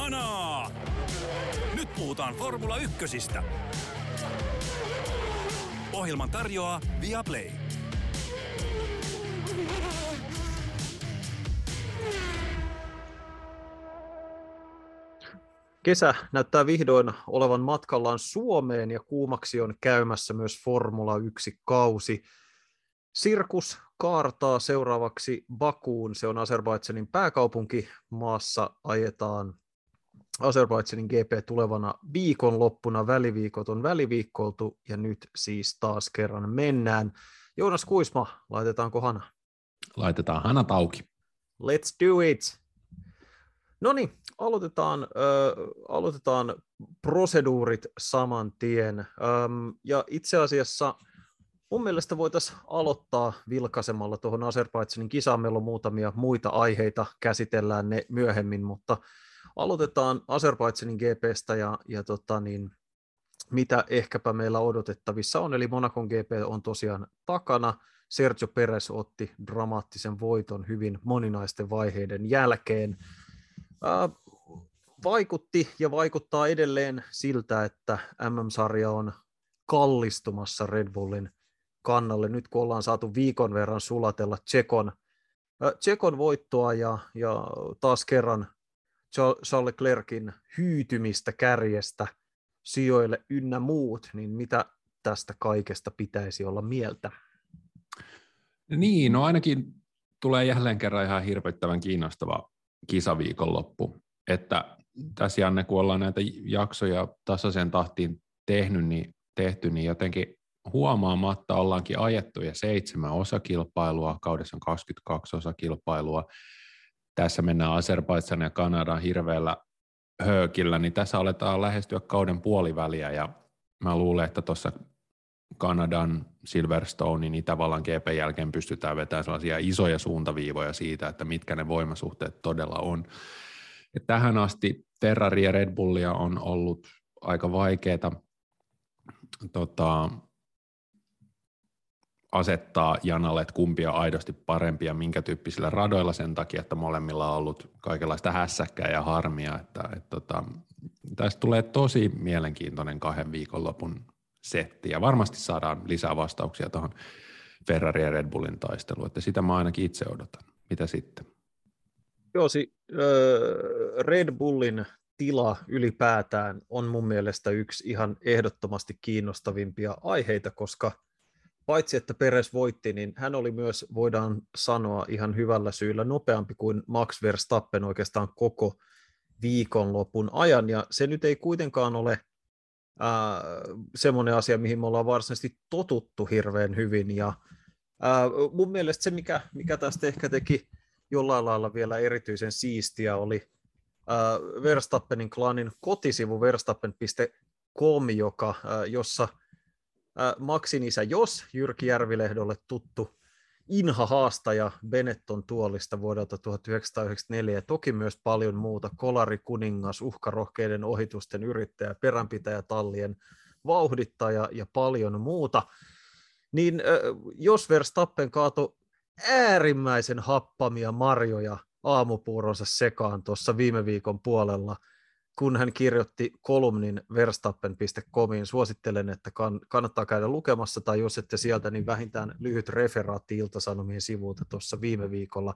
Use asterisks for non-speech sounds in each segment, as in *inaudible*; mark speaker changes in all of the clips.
Speaker 1: Kanaa! Nyt puhutaan Formula Ykkösistä. Ohjelman tarjoaa Viaplay.
Speaker 2: Kesä näyttää vihdoin olevan matkallaan Suomeen ja kuumaksi on käymässä myös Formula 1-kausi. Sirkus kaartaa seuraavaksi Bakuun, se on Azerbaidsanin pääkaupunki. Maassa ajetaan Azerbaidsanin GP tulevana viikonloppuna. Väliviikot on väliviikkoiltu ja nyt siis taas kerran mennään. Joonas Kuisma, laitetaanko hana?
Speaker 3: Laitetaan hana auki.
Speaker 2: Let's do it! No niin, aloitetaan, äh, aloitetaan proseduurit saman tien. Ähm, ja itse asiassa mun mielestä voitaisiin aloittaa vilkaisemalla tuohon Azerbaidsanin kisaan. Meillä on muutamia muita aiheita, käsitellään ne myöhemmin, mutta aloitetaan Azerbaidsanin GPstä ja, ja tota niin, mitä ehkäpä meillä odotettavissa on. Eli Monakon GP on tosiaan takana. Sergio Perez otti dramaattisen voiton hyvin moninaisten vaiheiden jälkeen. Äh, vaikutti ja vaikuttaa edelleen siltä, että MM-sarja on kallistumassa Red Bullin kannalle. Nyt kun ollaan saatu viikon verran sulatella Tsekon, äh, Tsekon voittoa ja, ja taas kerran Charles Leclerkin hyytymistä kärjestä sijoille ynnä muut, niin mitä tästä kaikesta pitäisi olla mieltä?
Speaker 3: Niin, no ainakin tulee jälleen kerran ihan hirvittävän kiinnostava kisaviikonloppu. Että tässä Janne, kun ollaan näitä jaksoja tasaisen tahtiin tehnyt, niin, tehty, niin jotenkin huomaamatta ollaankin ajettu ja seitsemän osakilpailua, kaudessa on 22 osakilpailua. Tässä mennään Azerbaidsan ja Kanadan hirveällä höökillä, niin tässä aletaan lähestyä kauden puoliväliä ja mä luulen, että tuossa Kanadan Silverstonein Itävallan GP jälkeen pystytään vetämään sellaisia isoja suuntaviivoja siitä, että mitkä ne voimasuhteet todella on. Ja tähän asti Ferrari ja Red Bullia on ollut aika vaikeaa tota, asettaa janalle, että kumpia aidosti parempia, minkä tyyppisillä radoilla sen takia, että molemmilla on ollut kaikenlaista hässäkkää ja harmia. Että, että, tota, tästä tulee tosi mielenkiintoinen kahden viikonlopun setti, ja varmasti saadaan lisää vastauksia tuohon Ferrari ja Red Bullin taisteluun, että sitä mä ainakin itse odotan. Mitä sitten?
Speaker 2: Joo, si, Red Bullin tila ylipäätään on mun mielestä yksi ihan ehdottomasti kiinnostavimpia aiheita, koska paitsi että Peres voitti, niin hän oli myös, voidaan sanoa ihan hyvällä syyllä, nopeampi kuin Max Verstappen oikeastaan koko viikonlopun ajan, ja se nyt ei kuitenkaan ole äh, semmoinen asia, mihin me ollaan varsinaisesti totuttu hirveän hyvin. Ja äh, mun mielestä se, mikä, mikä tästä ehkä teki jollain lailla vielä erityisen siistiä, oli äh, Verstappenin klanin kotisivu verstappen.com, joka, äh, jossa äh, Maxin isä Jos, Jyrki Järvilehdolle tuttu Inha-haastaja Benetton tuolista vuodelta 1994 ja toki myös paljon muuta, kolari kuningas, uhkarohkeiden ohitusten yrittäjä, peränpitäjä tallien vauhdittaja ja paljon muuta, niin jos Verstappen kaato äärimmäisen happamia marjoja aamupuuronsa sekaan tuossa viime viikon puolella – kun hän kirjoitti kolumnin verstappen.comiin. Suosittelen, että kann- kannattaa käydä lukemassa, tai jos ette sieltä, niin vähintään lyhyt referaatti Ilta-Sanomien sivulta tuossa viime viikolla,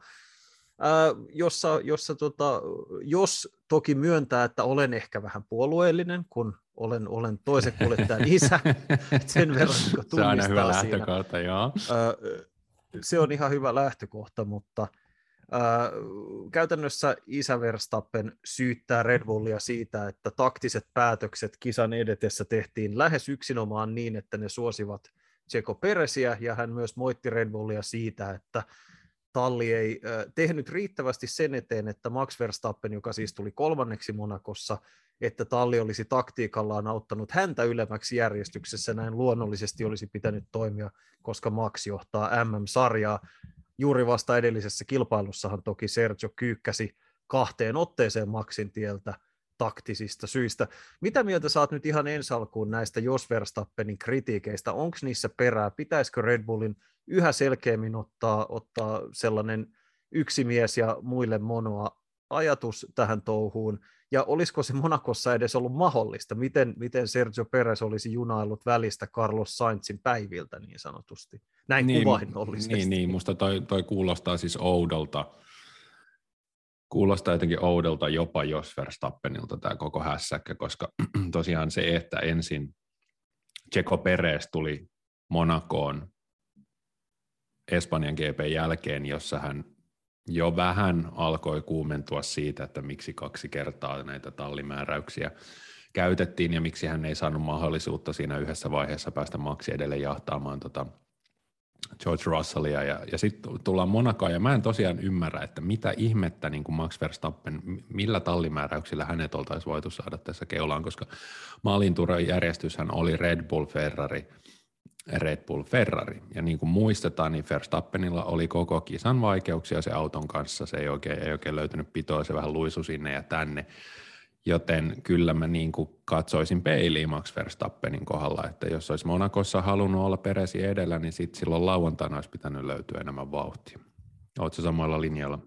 Speaker 2: ää, jossa, jossa tota, jos toki myöntää, että olen ehkä vähän puolueellinen, kun olen, olen toisen kuljettajan *laughs* isä, sen verran kun
Speaker 3: Se on aina hyvä lähtökohta, joo. Ää,
Speaker 2: se on ihan hyvä lähtökohta, mutta – käytännössä isä Verstappen syyttää Red Bullia siitä, että taktiset päätökset kisan edetessä tehtiin lähes yksinomaan niin, että ne suosivat Tseko Peresiä, ja hän myös moitti Red Bullia siitä, että talli ei äh, tehnyt riittävästi sen eteen, että Max Verstappen, joka siis tuli kolmanneksi Monakossa, että talli olisi taktiikallaan auttanut häntä ylemmäksi järjestyksessä, näin luonnollisesti olisi pitänyt toimia, koska Max johtaa MM-sarjaa juuri vasta edellisessä kilpailussahan toki Sergio kyykkäsi kahteen otteeseen Maxin tieltä taktisista syistä. Mitä mieltä saat nyt ihan ensi alkuun näistä Jos Verstappenin kritiikeistä? Onko niissä perää? Pitäisikö Red Bullin yhä selkeämmin ottaa, ottaa sellainen yksi mies ja muille monoa ajatus tähän touhuun? Ja olisiko se Monakossa edes ollut mahdollista, miten, miten Sergio Perez olisi junaillut välistä Carlos Sainzin päiviltä niin sanotusti, näin niin, kuvainnollisesti.
Speaker 3: Niin, niin, musta toi, toi kuulostaa siis oudolta, kuulostaa jotenkin oudolta jopa jos Verstappenilta tämä koko hässäkkä, koska *clears throat* tosiaan se, että ensin Checo Perez tuli Monakoon Espanjan GP jälkeen, jossa hän jo vähän alkoi kuumentua siitä, että miksi kaksi kertaa näitä tallimääräyksiä käytettiin ja miksi hän ei saanut mahdollisuutta siinä yhdessä vaiheessa päästä maksi edelleen jahtaamaan tota George Russellia. Ja, ja sitten tullaan Monakoon ja mä en tosiaan ymmärrä, että mitä ihmettä niin kuin Max Verstappen, millä tallimääräyksillä hänet oltaisiin voitu saada tässä keulaan, koska maalinturan järjestyshän oli Red Bull, Ferrari, Red Bull, Ferrari. Ja niin kuin muistetaan, niin Verstappenilla oli koko kisan vaikeuksia se auton kanssa, se ei oikein, ei oikein löytynyt pitoa, se vähän luisu sinne ja tänne. Joten kyllä mä niin kuin katsoisin peiliin Max Verstappenin kohdalla, että jos olisi Monakossa halunnut olla peresi edellä, niin sitten silloin lauantaina olisi pitänyt löytyä enemmän vauhtia. Oletko samalla linjalla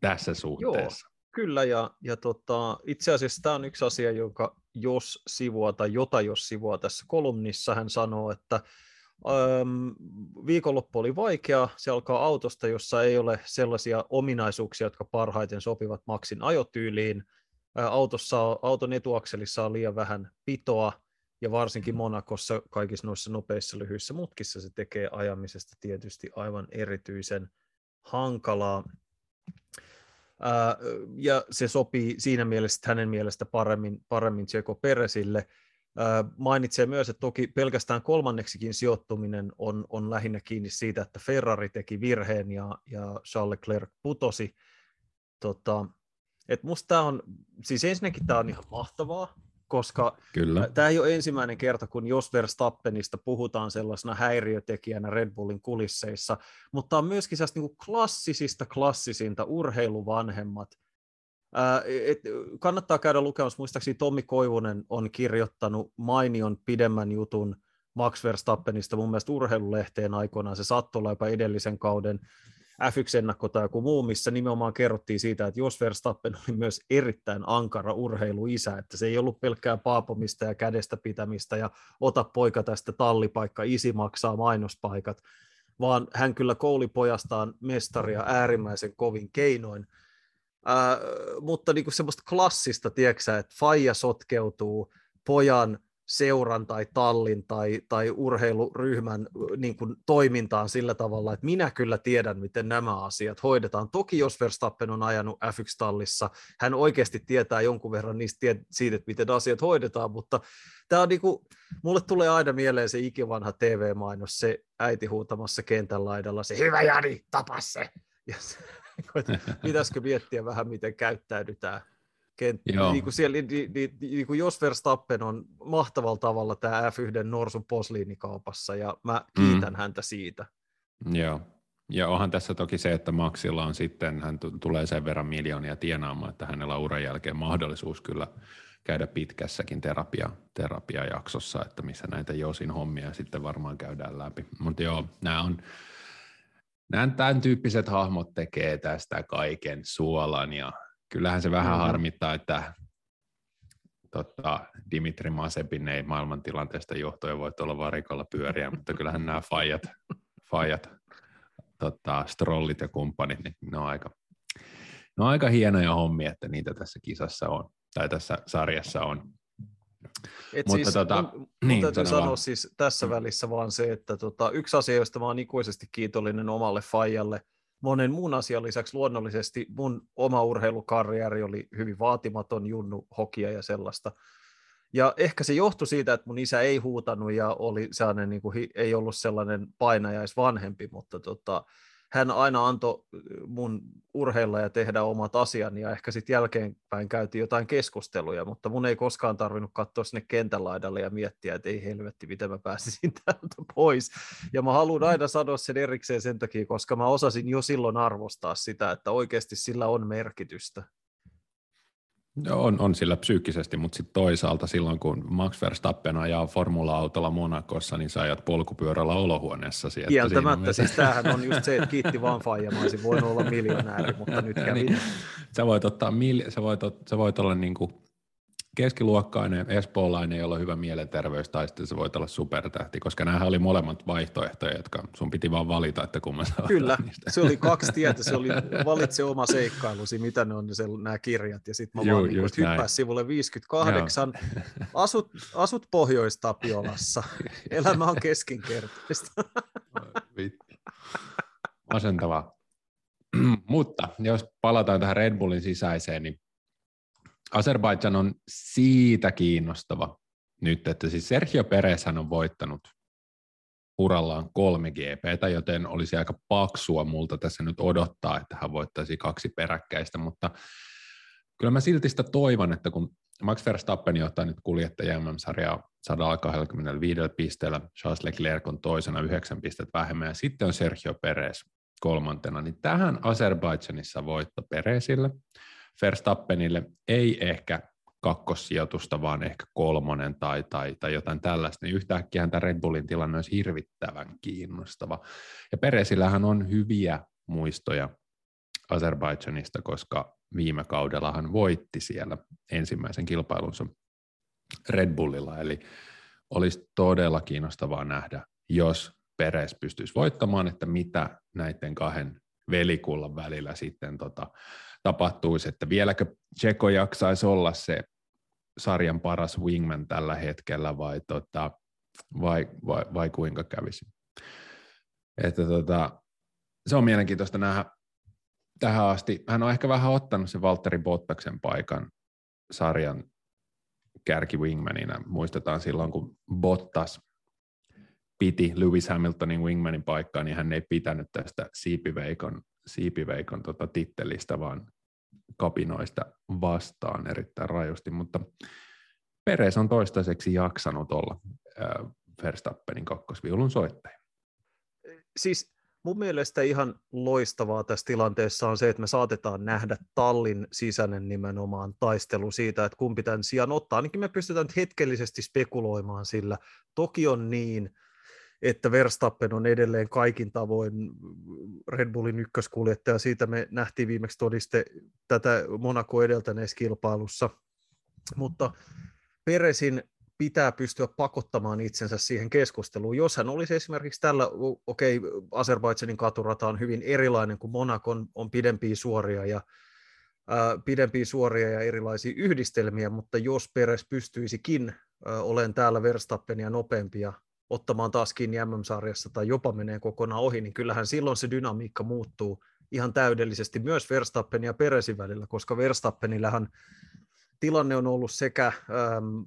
Speaker 3: tässä suhteessa?
Speaker 2: Joo, kyllä, ja, ja tota, itse asiassa tämä on yksi asia, jonka jos sivua tai jota jos sivua tässä kolumnissa, hän sanoo, että Öm, viikonloppu oli vaikea, se alkaa autosta, jossa ei ole sellaisia ominaisuuksia, jotka parhaiten sopivat Maxin ajotyyliin, autossa, auton etuakselissa on liian vähän pitoa, ja varsinkin Monakossa kaikissa noissa nopeissa lyhyissä mutkissa se tekee ajamisesta tietysti aivan erityisen hankalaa. Ja se sopii siinä mielessä hänen mielestä paremmin, paremmin Tseko Peresille. Mainitsee myös, että toki pelkästään kolmanneksikin sijoittuminen on, on lähinnä kiinni siitä, että Ferrari teki virheen ja, ja Charles Leclerc putosi. Tota, et musta on, siis ensinnäkin tämä on ihan mahtavaa, koska Kyllä. tämä ei ole ensimmäinen kerta, kun jos Verstappenista puhutaan sellaisena häiriötekijänä Red Bullin kulisseissa, mutta on myöskin sellaista niin klassisista klassisinta urheiluvanhemmat. Ää, et, kannattaa käydä lukemassa, muistaakseni Tommi Koivunen on kirjoittanut mainion pidemmän jutun Max Verstappenista mun mielestä urheilulehteen aikoinaan, se saattoi olla jopa edellisen kauden F1-ennakko tai joku muu, missä nimenomaan kerrottiin siitä, että jos Verstappen oli myös erittäin ankara urheiluisä, että se ei ollut pelkkää paapomista ja kädestä pitämistä ja ota poika tästä tallipaikka, isi maksaa mainospaikat, vaan hän kyllä kouli pojastaan mestaria äärimmäisen kovin keinoin. Ää, mutta niin kuin semmoista klassista, tiedätkö, että faija sotkeutuu pojan seuran tai tallin tai, tai urheiluryhmän niin kuin, toimintaan sillä tavalla, että minä kyllä tiedän, miten nämä asiat hoidetaan. Toki jos Verstappen on ajanut F1-tallissa, hän oikeasti tietää jonkun verran niistä siitä, että miten asiat hoidetaan, mutta tämä on niin kuin, mulle tulee aina mieleen se ikivanha TV-mainos, se äiti huutamassa kentän laidalla, se hyvä Jani, tapa se! Ja se, *laughs* pitäisikö miettiä vähän, miten käyttäydytään kenttä. Niin kuin siellä, niin, niin, niin kuin jos Verstappen on mahtavalla tavalla tämä F1 Norsun posliinikaupassa, ja mä kiitän mm. häntä siitä.
Speaker 3: Joo. Ja onhan tässä toki se, että Maxilla on sitten, hän t- tulee sen verran miljoonia tienaamaan, että hänellä on uran jälkeen mahdollisuus kyllä käydä pitkässäkin terapia, terapiajaksossa, että missä näitä Josin hommia sitten varmaan käydään läpi. Mutta joo, nämä on, nämä tämän tyyppiset hahmot tekee tästä kaiken suolan ja kyllähän se vähän mm. harmittaa, että tota, Dimitri Masepin ei maailmantilanteesta johtuen voi tuolla varikolla pyöriä, *laughs* mutta kyllähän nämä fajat, fajat tota, strollit ja kumppanit, niin ne on aika, ne on aika hienoja hommia, että niitä tässä kisassa on, tai tässä sarjassa on.
Speaker 2: Et mutta siis, tota, mun, niin, täytyy sanoa vaan. siis tässä välissä vaan se, että tota, yksi asia, josta mä oon ikuisesti kiitollinen omalle fajalle – monen muun asian lisäksi luonnollisesti mun oma urheilukarrieri oli hyvin vaatimaton, junnu, hokia ja sellaista. Ja ehkä se johtui siitä, että mun isä ei huutanut ja oli sellainen, niin kuin, ei ollut sellainen painajaisvanhempi, mutta tota, hän aina antoi mun urheilla ja tehdä omat asiani ja ehkä sitten jälkeenpäin käytiin jotain keskusteluja, mutta mun ei koskaan tarvinnut katsoa sinne kentän laidalle ja miettiä, että ei helvetti, miten mä pääsisin *laughs* täältä pois. Ja mä haluan aina sanoa sen erikseen sen takia, koska mä osasin jo silloin arvostaa sitä, että oikeasti sillä on merkitystä.
Speaker 3: On, on sillä psyykkisesti, mutta sitten toisaalta silloin, kun Max Verstappen ajaa formula-autolla Monakossa, niin sä ajat polkupyörällä olohuoneessa.
Speaker 2: Kieltämättä, siis tämähän on just se, että kiitti vaan faija, mä olisin voinut olla miljonääri, mutta nyt *laughs* kävi. niin.
Speaker 3: sä voit ottaa, sä voit, sä voit olla niin kuin keskiluokkainen espoolainen, jolla on hyvä mielenterveys, tai sitten se voit olla supertähti, koska nämä oli molemmat vaihtoehtoja, jotka sun piti vaan valita, että kumman sä
Speaker 2: Kyllä, niistä. se oli kaksi tietä, *laughs* se oli valitse oma seikkailusi, mitä ne on se, nämä kirjat, ja sitten mä Juu, vaan niin, hyppää sivulle 58, asut, asut Pohjois-Tapiolassa, elämä on keskinkertaista.
Speaker 3: Masentavaa. *clears throat* Mutta jos palataan tähän Red Bullin sisäiseen, niin Azerbaidžan on siitä kiinnostava nyt, että siis Sergio Perez on voittanut urallaan kolme GPtä, joten olisi aika paksua multa tässä nyt odottaa, että hän voittaisi kaksi peräkkäistä, mutta kyllä mä silti sitä toivon, että kun Max Verstappen johtaa nyt kuljettaja MM-sarjaa 125 pisteellä, Charles Leclerc on toisena 9 pistettä vähemmän, ja sitten on Sergio Perez kolmantena, niin tähän Azerbaidžanissa voitto Perezille, Verstappenille ei ehkä kakkossijoitusta, vaan ehkä kolmonen tai, tai, tai jotain tällaista, niin yhtäkkiä tämä Red Bullin tilanne olisi hirvittävän kiinnostava. Ja Peresillähän on hyviä muistoja Azerbaidžanista, koska viime kaudella hän voitti siellä ensimmäisen kilpailunsa Red Bullilla, eli olisi todella kiinnostavaa nähdä, jos Peres pystyisi voittamaan, että mitä näiden kahden velikullan välillä sitten tota, tapahtuisi, että vieläkö Tseko jaksaisi olla se sarjan paras wingman tällä hetkellä vai, tota, vai, vai, vai kuinka kävisi. Että tota, se on mielenkiintoista nähdä tähän asti. Hän on ehkä vähän ottanut sen Valtteri Bottaksen paikan sarjan kärki wingmanina. Muistetaan silloin, kun Bottas piti Lewis Hamiltonin wingmanin paikkaa, niin hän ei pitänyt tästä siipiveikon, siipiveikon tota tittelistä, vaan kapinoista vastaan erittäin rajusti, mutta Peres on toistaiseksi jaksanut olla äh, Verstappenin kakkosviulun soittaja.
Speaker 2: Siis mun mielestä ihan loistavaa tässä tilanteessa on se, että me saatetaan nähdä tallin sisäinen nimenomaan taistelu siitä, että kumpi tämän sijaan ottaa. Ainakin me pystytään hetkellisesti spekuloimaan sillä. Toki on niin, että Verstappen on edelleen kaikin tavoin Red Bullin ykköskuljettaja. Siitä me nähtiin viimeksi todiste tätä Monaco edeltäneessä kilpailussa. Mutta Peresin pitää pystyä pakottamaan itsensä siihen keskusteluun. Jos hän olisi esimerkiksi tällä, okei, okay, Azerbaidsanin katurata on hyvin erilainen kuin Monakon, on pidempiä suoria ja pidempiä suoria ja erilaisia yhdistelmiä, mutta jos Peres pystyisikin olen täällä Verstappenia nopeampia ottamaan taas kiinni MM-sarjassa tai jopa menee kokonaan ohi, niin kyllähän silloin se dynamiikka muuttuu ihan täydellisesti myös Verstappen ja Peresin välillä, koska Verstappenillähän tilanne on ollut sekä, ähm,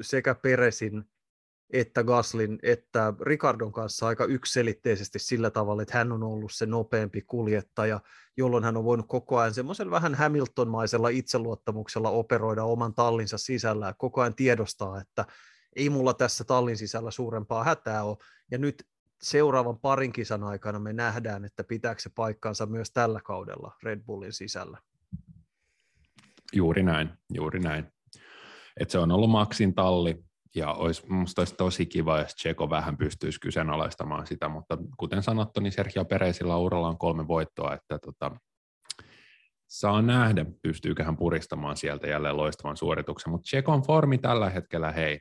Speaker 2: sekä Peresin että Gaslin että Ricardon kanssa aika ykselitteisesti sillä tavalla, että hän on ollut se nopeampi kuljettaja, jolloin hän on voinut koko ajan semmoisen vähän Hamilton-maisella itseluottamuksella operoida oman tallinsa sisällä ja koko ajan tiedostaa, että ei mulla tässä tallin sisällä suurempaa hätää ole. Ja nyt seuraavan parin kisan aikana me nähdään, että pitääkö se paikkansa myös tällä kaudella Red Bullin sisällä.
Speaker 3: Juuri näin, juuri näin. Et se on ollut Maxin talli, ja olisi, musta olisi tosi kiva, jos Tseko vähän pystyisi kyseenalaistamaan sitä, mutta kuten sanottu, niin Sergio Pereisillä uralla on kolme voittoa, että tota, saa nähdä, pystyykö hän puristamaan sieltä jälleen loistavan suorituksen, mutta Tsekon formi tällä hetkellä, hei,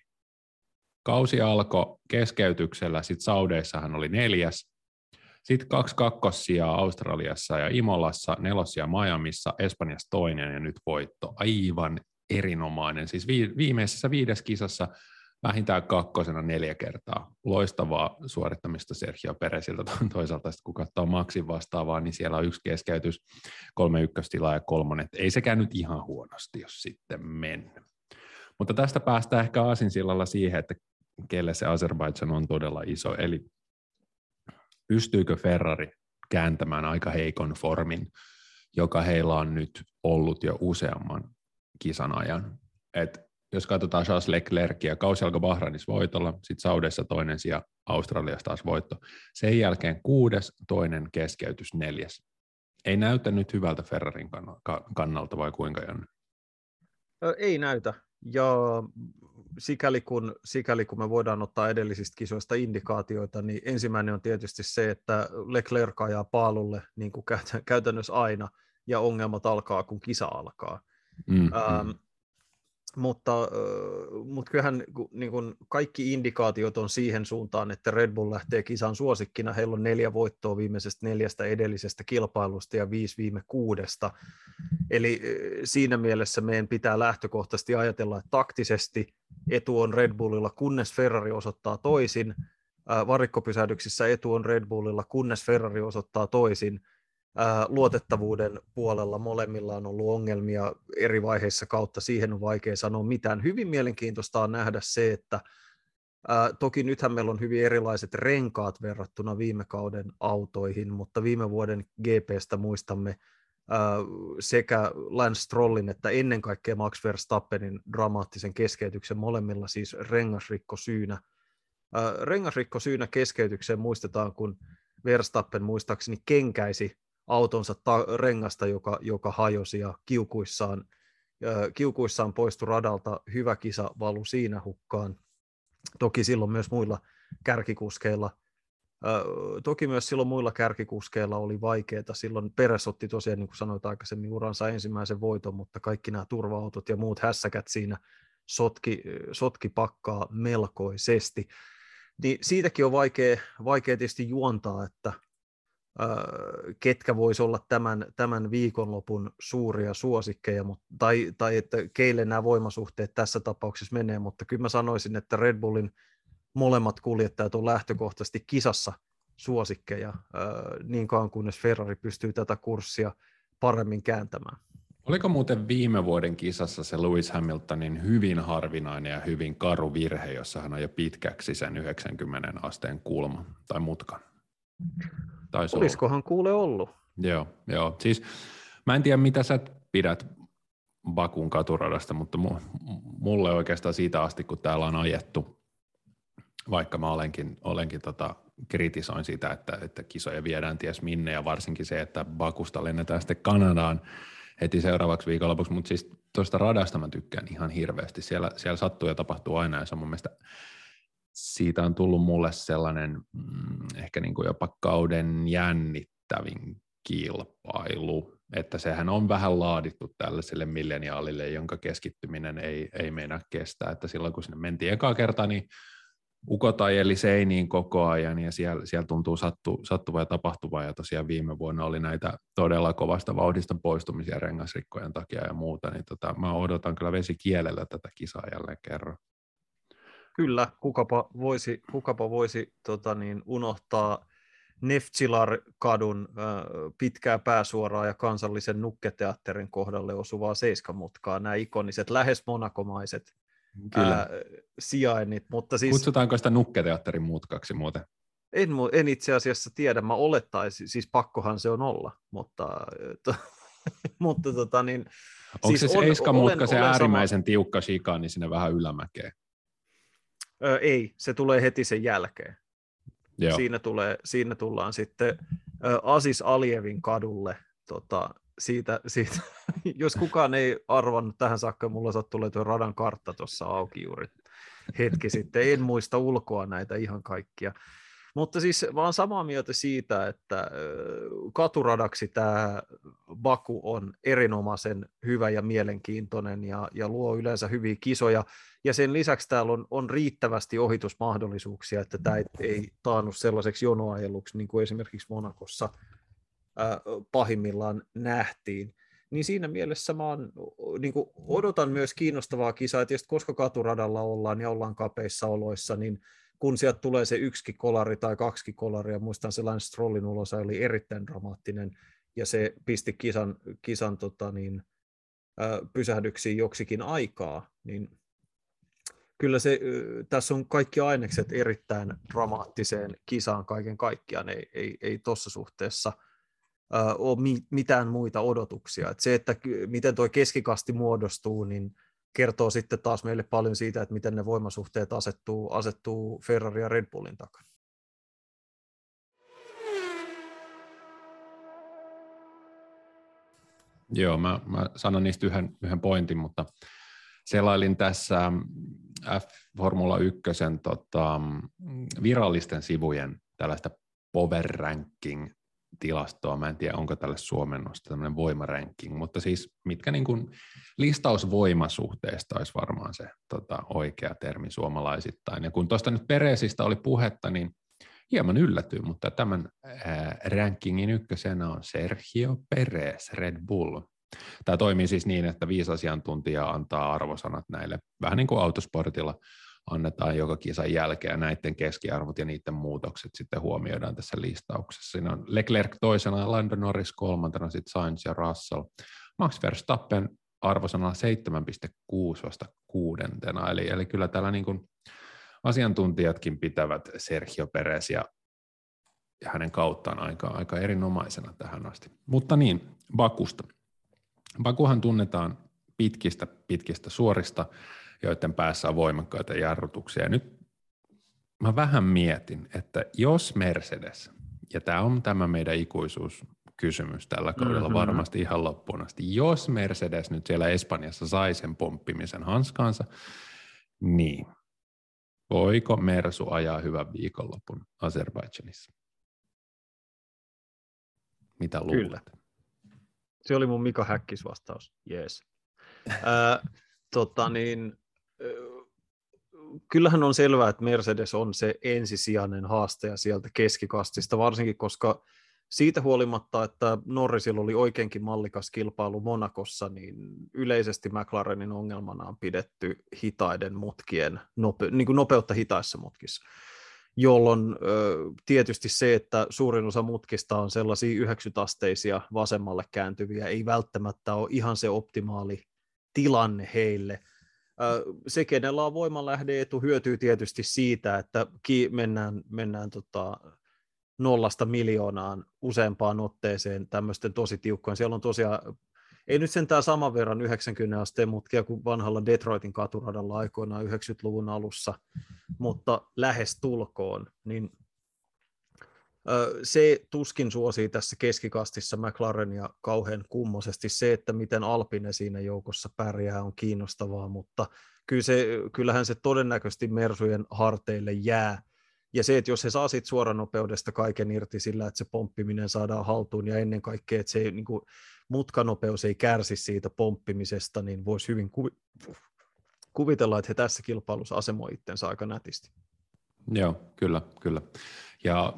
Speaker 3: Kausi alkoi keskeytyksellä, sitten Saudeissa hän oli neljäs, sitten kaksi kakkossia Australiassa ja Imolassa, nelosia Miamiissa, Espanjassa toinen ja nyt voitto. Aivan erinomainen. Siis viimeisessä viides kisassa vähintään kakkosena neljä kertaa. Loistavaa suorittamista Sergio Peresiltä *laughs* toisaalta, kun katsoo Maxin vastaavaa, niin siellä on yksi keskeytys, kolme ykköstilaa ja kolmonen. Ei sekään nyt ihan huonosti, jos sitten mennyt. Mutta tästä päästään ehkä aasinsillalla siihen, että kelle se Azerbaidžan on todella iso. Eli pystyykö Ferrari kääntämään aika heikon formin, joka heillä on nyt ollut jo useamman kisan ajan. Et jos katsotaan Charles Leclercia, kausi alkoi Bahrainissa voitolla, sitten Saudessa toinen sija, Australiassa taas voitto. Sen jälkeen kuudes, toinen keskeytys, neljäs. Ei näytä nyt hyvältä Ferrarin kannalta vai kuinka, Janne?
Speaker 2: Ei näytä. Ja sikäli kun, sikäli kun me voidaan ottaa edellisistä kisoista indikaatioita, niin ensimmäinen on tietysti se, että Leclerc ajaa paalulle niin kuin käytännössä aina, ja ongelmat alkaa, kun kisa alkaa.
Speaker 3: Mm,
Speaker 2: Ähm, mutta, mutta kyllähän niin kuin kaikki indikaatiot on siihen suuntaan, että Red Bull lähtee kisan suosikkina. Heillä on neljä voittoa viimeisestä neljästä edellisestä kilpailusta ja viisi viime kuudesta. Eli siinä mielessä meidän pitää lähtökohtaisesti ajatella, että taktisesti etu on Red Bullilla, kunnes Ferrari osoittaa toisin. Varikkopysähdyksissä etu on Red Bullilla, kunnes Ferrari osoittaa toisin luotettavuuden puolella molemmilla on ollut ongelmia eri vaiheissa kautta, siihen on vaikea sanoa mitään. Hyvin mielenkiintoista on nähdä se, että toki nythän meillä on hyvin erilaiset renkaat verrattuna viime kauden autoihin, mutta viime vuoden GPstä muistamme sekä Lance Strollin että ennen kaikkea Max Verstappenin dramaattisen keskeytyksen molemmilla siis rengasrikko syynä. Ää, rengasrikko syynä keskeytykseen muistetaan, kun Verstappen muistaakseni kenkäisi autonsa ta- rengasta, joka, joka hajosi ja kiukuissaan, äh, kiukuissaan poistui radalta. Hyvä kisa valu siinä hukkaan. Toki silloin myös muilla kärkikuskeilla äh, toki myös silloin muilla kärkikuskeilla oli vaikeaa. Silloin Peres otti tosiaan, niin kuin sanoit aikaisemmin, uransa ensimmäisen voiton, mutta kaikki nämä turva-autot ja muut hässäkät siinä sotki, sotki pakkaa melkoisesti. Niin siitäkin on vaikea, vaikea tietysti juontaa, että ketkä voisi olla tämän, tämän viikonlopun suuria suosikkeja, tai, tai että keille nämä voimasuhteet tässä tapauksessa menee, mutta kyllä mä sanoisin, että Red Bullin molemmat kuljettajat on lähtökohtaisesti kisassa suosikkeja niin kauan kunnes Ferrari pystyy tätä kurssia paremmin kääntämään.
Speaker 3: Oliko muuten viime vuoden kisassa se Lewis Hamiltonin hyvin harvinainen ja hyvin karu virhe, jossa hän jo pitkäksi sen 90 asteen kulma tai mutkan?
Speaker 2: Taisi Olisikohan olla. kuule ollut?
Speaker 3: Joo, joo. Siis mä en tiedä, mitä sä pidät Bakun katuradasta, mutta mulle oikeastaan siitä asti, kun täällä on ajettu, vaikka mä olenkin, olenkin tota, kritisoin sitä, että, että kisoja viedään ties minne, ja varsinkin se, että Bakusta lennetään sitten Kanadaan heti seuraavaksi viikonlopuksi, mutta siis tuosta radasta mä tykkään ihan hirveästi. Siellä, siellä sattuu ja tapahtuu aina, ja se on mun mielestä siitä on tullut mulle sellainen mm, ehkä niin kuin jopa kauden jännittävin kilpailu, että sehän on vähän laadittu tällaiselle milleniaalille, jonka keskittyminen ei, ei meinaa kestää, että silloin kun sinne mentiin eka kerta, niin ukot ajeli seiniin koko ajan ja siellä, siellä tuntuu sattu, sattuvaa ja tapahtuvaa ja tosiaan viime vuonna oli näitä todella kovasta vauhdista poistumisia rengasrikkojen takia ja muuta, niin tota, mä odotan kyllä vesi kielellä tätä kisaa jälleen kerran.
Speaker 2: Kyllä, kukapa voisi, kukapa voisi tota niin, unohtaa Neftchilar-kadun äh, pitkää pääsuoraa ja kansallisen nukketeatterin kohdalle osuvaa seiskamutkaa, nämä ikoniset, lähes monakomaiset Kyllä. Ää, sijainnit. Mutta siis,
Speaker 3: Kutsutaanko sitä nukketeatterin mutkaksi muuten?
Speaker 2: En, en itse asiassa tiedä, mä olettaisin, siis pakkohan se on olla, mutta, to, *laughs* mutta tota niin,
Speaker 3: Onko siis se seiskamutka se äärimmäisen sama... tiukka shika, niin sinne vähän ylämäkeen?
Speaker 2: Ö, ei, se tulee heti sen jälkeen. Joo. Siinä, tulee, siinä tullaan sitten ö, Asis Alievin kadulle. Tota, siitä, siitä, *laughs* jos kukaan ei arvannut tähän saakka, mulla sattuu tuo radan kartta tuossa auki juuri hetki sitten. En muista ulkoa näitä ihan kaikkia. Mutta siis mä oon samaa mieltä siitä, että katuradaksi tämä Baku on erinomaisen hyvä ja mielenkiintoinen ja, ja luo yleensä hyviä kisoja. Ja sen lisäksi täällä on, on riittävästi ohitusmahdollisuuksia, että tämä ei, ei taannu sellaiseksi jonoajeluksi, niin kuin esimerkiksi Monakossa pahimmillaan nähtiin. Niin siinä mielessä mä oon, niin odotan myös kiinnostavaa kisaa, että koska katuradalla ollaan ja ollaan kapeissa oloissa, niin kun sieltä tulee se yksi kolari tai kaksi kolaria, muistan sellainen Strollin ulos oli erittäin dramaattinen, ja se pisti kisan, kisan tota niin, pysähdyksiin joksikin aikaa, niin kyllä se, tässä on kaikki ainekset erittäin dramaattiseen kisaan kaiken kaikkiaan, ei, ei, ei tuossa suhteessa ole mi, mitään muita odotuksia. Et se, että miten tuo keskikasti muodostuu, niin kertoo sitten taas meille paljon siitä, että miten ne voimasuhteet asettuu, asettuu Ferrari ja Red Bullin takana.
Speaker 3: Joo, mä, mä sanon niistä yhden, yhden pointin, mutta selailin tässä F-Formula 1 tota, virallisten sivujen tällaista power ranking tilastoa, mä en tiedä onko tälle suomennosta tämmöinen voimaranking, mutta siis mitkä niin kuin listausvoimasuhteesta olisi varmaan se tota, oikea termi suomalaisittain. Ja kun tuosta nyt Peresistä oli puhetta, niin hieman yllätyin, mutta tämän ää, rankingin ykkösenä on Sergio Perez Red Bull. Tämä toimii siis niin, että viisi asiantuntijaa antaa arvosanat näille, vähän niin kuin autosportilla annetaan joka kisan jälkeen, näiden keskiarvot ja niiden muutokset sitten huomioidaan tässä listauksessa. Siinä on Leclerc toisena, Lando Norris kolmantena, sitten Sainz ja Russell. Max Verstappen arvosana 7,6 vasta kuudentena, eli, eli kyllä täällä niin kuin asiantuntijatkin pitävät Sergio Perez ja, ja hänen kauttaan aika, aika erinomaisena tähän asti. Mutta niin, Bakusta. Bakuhan tunnetaan pitkistä, pitkistä suorista, joiden päässä on voimakkaita jarrutuksia. Nyt mä vähän mietin, että jos Mercedes, ja tämä on tämä meidän ikuisuuskysymys tällä kaudella mm-hmm. varmasti ihan loppuun asti, jos Mercedes nyt siellä Espanjassa sai sen pomppimisen hanskaansa, niin voiko Mersu ajaa hyvän viikonlopun Azerbaidžanissa? Mitä luulet? Kyllä.
Speaker 2: Se oli mun Mika Häkkis vastaus, jees. äh, tota niin, kyllähän on selvää, että Mercedes on se ensisijainen haastaja sieltä keskikastista, varsinkin koska siitä huolimatta, että Norrisilla oli oikeinkin mallikas kilpailu Monakossa, niin yleisesti McLarenin ongelmana on pidetty hitaiden mutkien, nope, niin kuin nopeutta hitaissa mutkissa. Jolloin ö, tietysti se, että suurin osa mutkista on sellaisia 90-asteisia vasemmalle kääntyviä, ei välttämättä ole ihan se optimaali tilanne heille – se, kenellä on voimanlähde etu, hyötyy tietysti siitä, että mennään, mennään tota, nollasta miljoonaan useampaan otteeseen tämmöisten tosi tiukkojen. Siellä on tosiaan, ei nyt sentään saman verran 90 asteen mutkia kuin vanhalla Detroitin katuradalla aikoinaan 90-luvun alussa, mutta lähes tulkoon, niin se tuskin suosii tässä keskikastissa McLarenia kauhean kummosesti. Se, että miten Alpine siinä joukossa pärjää, on kiinnostavaa, mutta kyllä se, kyllähän se todennäköisesti Mersujen harteille jää. Ja se, että jos he saa siitä suoranopeudesta kaiken irti sillä, että se pomppiminen saadaan haltuun ja ennen kaikkea, että se niin kuin, mutkanopeus ei kärsi siitä pomppimisesta, niin voisi hyvin kuvitella, että he tässä kilpailussa asemoi itsensä aika nätisti.
Speaker 3: Joo, kyllä, kyllä. Ja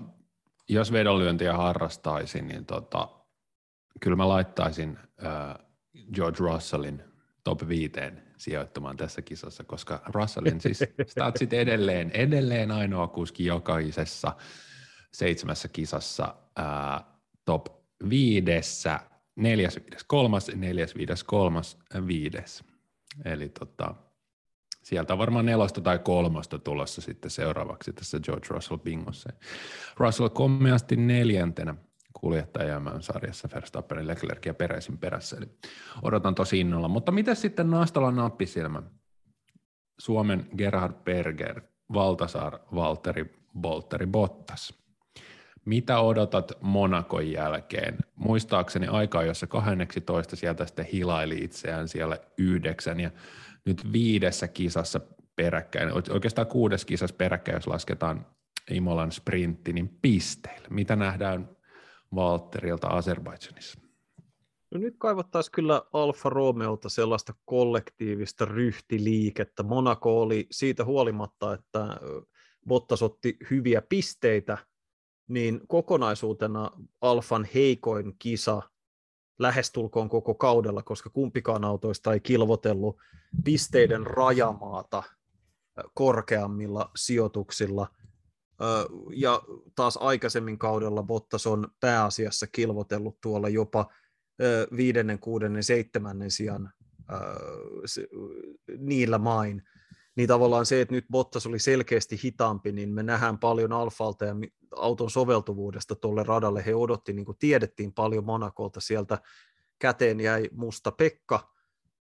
Speaker 3: jos vedonlyöntiä harrastaisin, niin tota, kyllä mä laittaisin äh, George Russellin top viiteen sijoittamaan tässä kisassa, koska Russellin siis *laughs* statsit edelleen, edelleen ainoa kuski jokaisessa seitsemässä kisassa äh, top viidessä, neljäs, viides, kolmas, neljäs, viides, kolmas, viides. Eli tota, sieltä on varmaan nelosta tai kolmosta tulossa sitten seuraavaksi tässä George Russell bingossa. Russell komeasti neljäntenä kuljettajamään sarjassa Verstappenin, Leclerc ja Peresin perässä, eli odotan tosi innolla. Mutta mitä sitten Naastola nappisilmä? Suomen Gerhard Berger, Valtasar, Valteri, Bolteri, Bottas. Mitä odotat Monakon jälkeen? Muistaakseni aikaa, jossa 12 sieltä sitten hilaili itseään siellä yhdeksän ja nyt viidessä kisassa peräkkäin, oikeastaan kuudes kisassa peräkkäin, jos lasketaan Imolan sprintti, niin pisteillä. Mitä nähdään Valtterilta Azerbaidžanissa?
Speaker 2: No nyt kaivattaisiin kyllä Alfa Romeolta sellaista kollektiivista ryhtiliikettä. Monaco oli siitä huolimatta, että Bottas otti hyviä pisteitä, niin kokonaisuutena Alfan heikoin kisa lähestulkoon koko kaudella, koska kumpikaan autoista ei kilvotellut pisteiden rajamaata korkeammilla sijoituksilla. Ja taas aikaisemmin kaudella Bottas on pääasiassa kilvotellut tuolla jopa viidennen, kuudennen, seitsemännen sijan niillä main. Niin tavallaan se, että nyt Bottas oli selkeästi hitaampi, niin me nähdään paljon Alfalta ja auton soveltuvuudesta tuolle radalle. He odotti, niin kuin tiedettiin paljon Monakolta sieltä käteen jäi musta Pekka,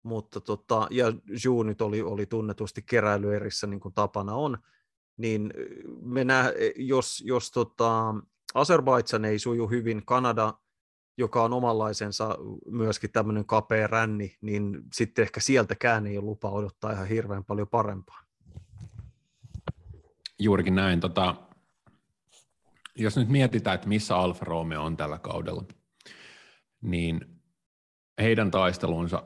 Speaker 2: mutta tota, ja Ju nyt oli, oli tunnetusti keräilyerissä niin kuin tapana on, niin me nä, jos, jos tota, Azerbaidsan ei suju hyvin, Kanada, joka on omanlaisensa myöskin tämmöinen kapea ränni, niin sitten ehkä sieltäkään ei ole lupa odottaa ihan hirveän paljon parempaa.
Speaker 3: Juurikin näin. Tota, jos nyt mietitään, että missä Alfa Romeo on tällä kaudella, niin heidän taistelunsa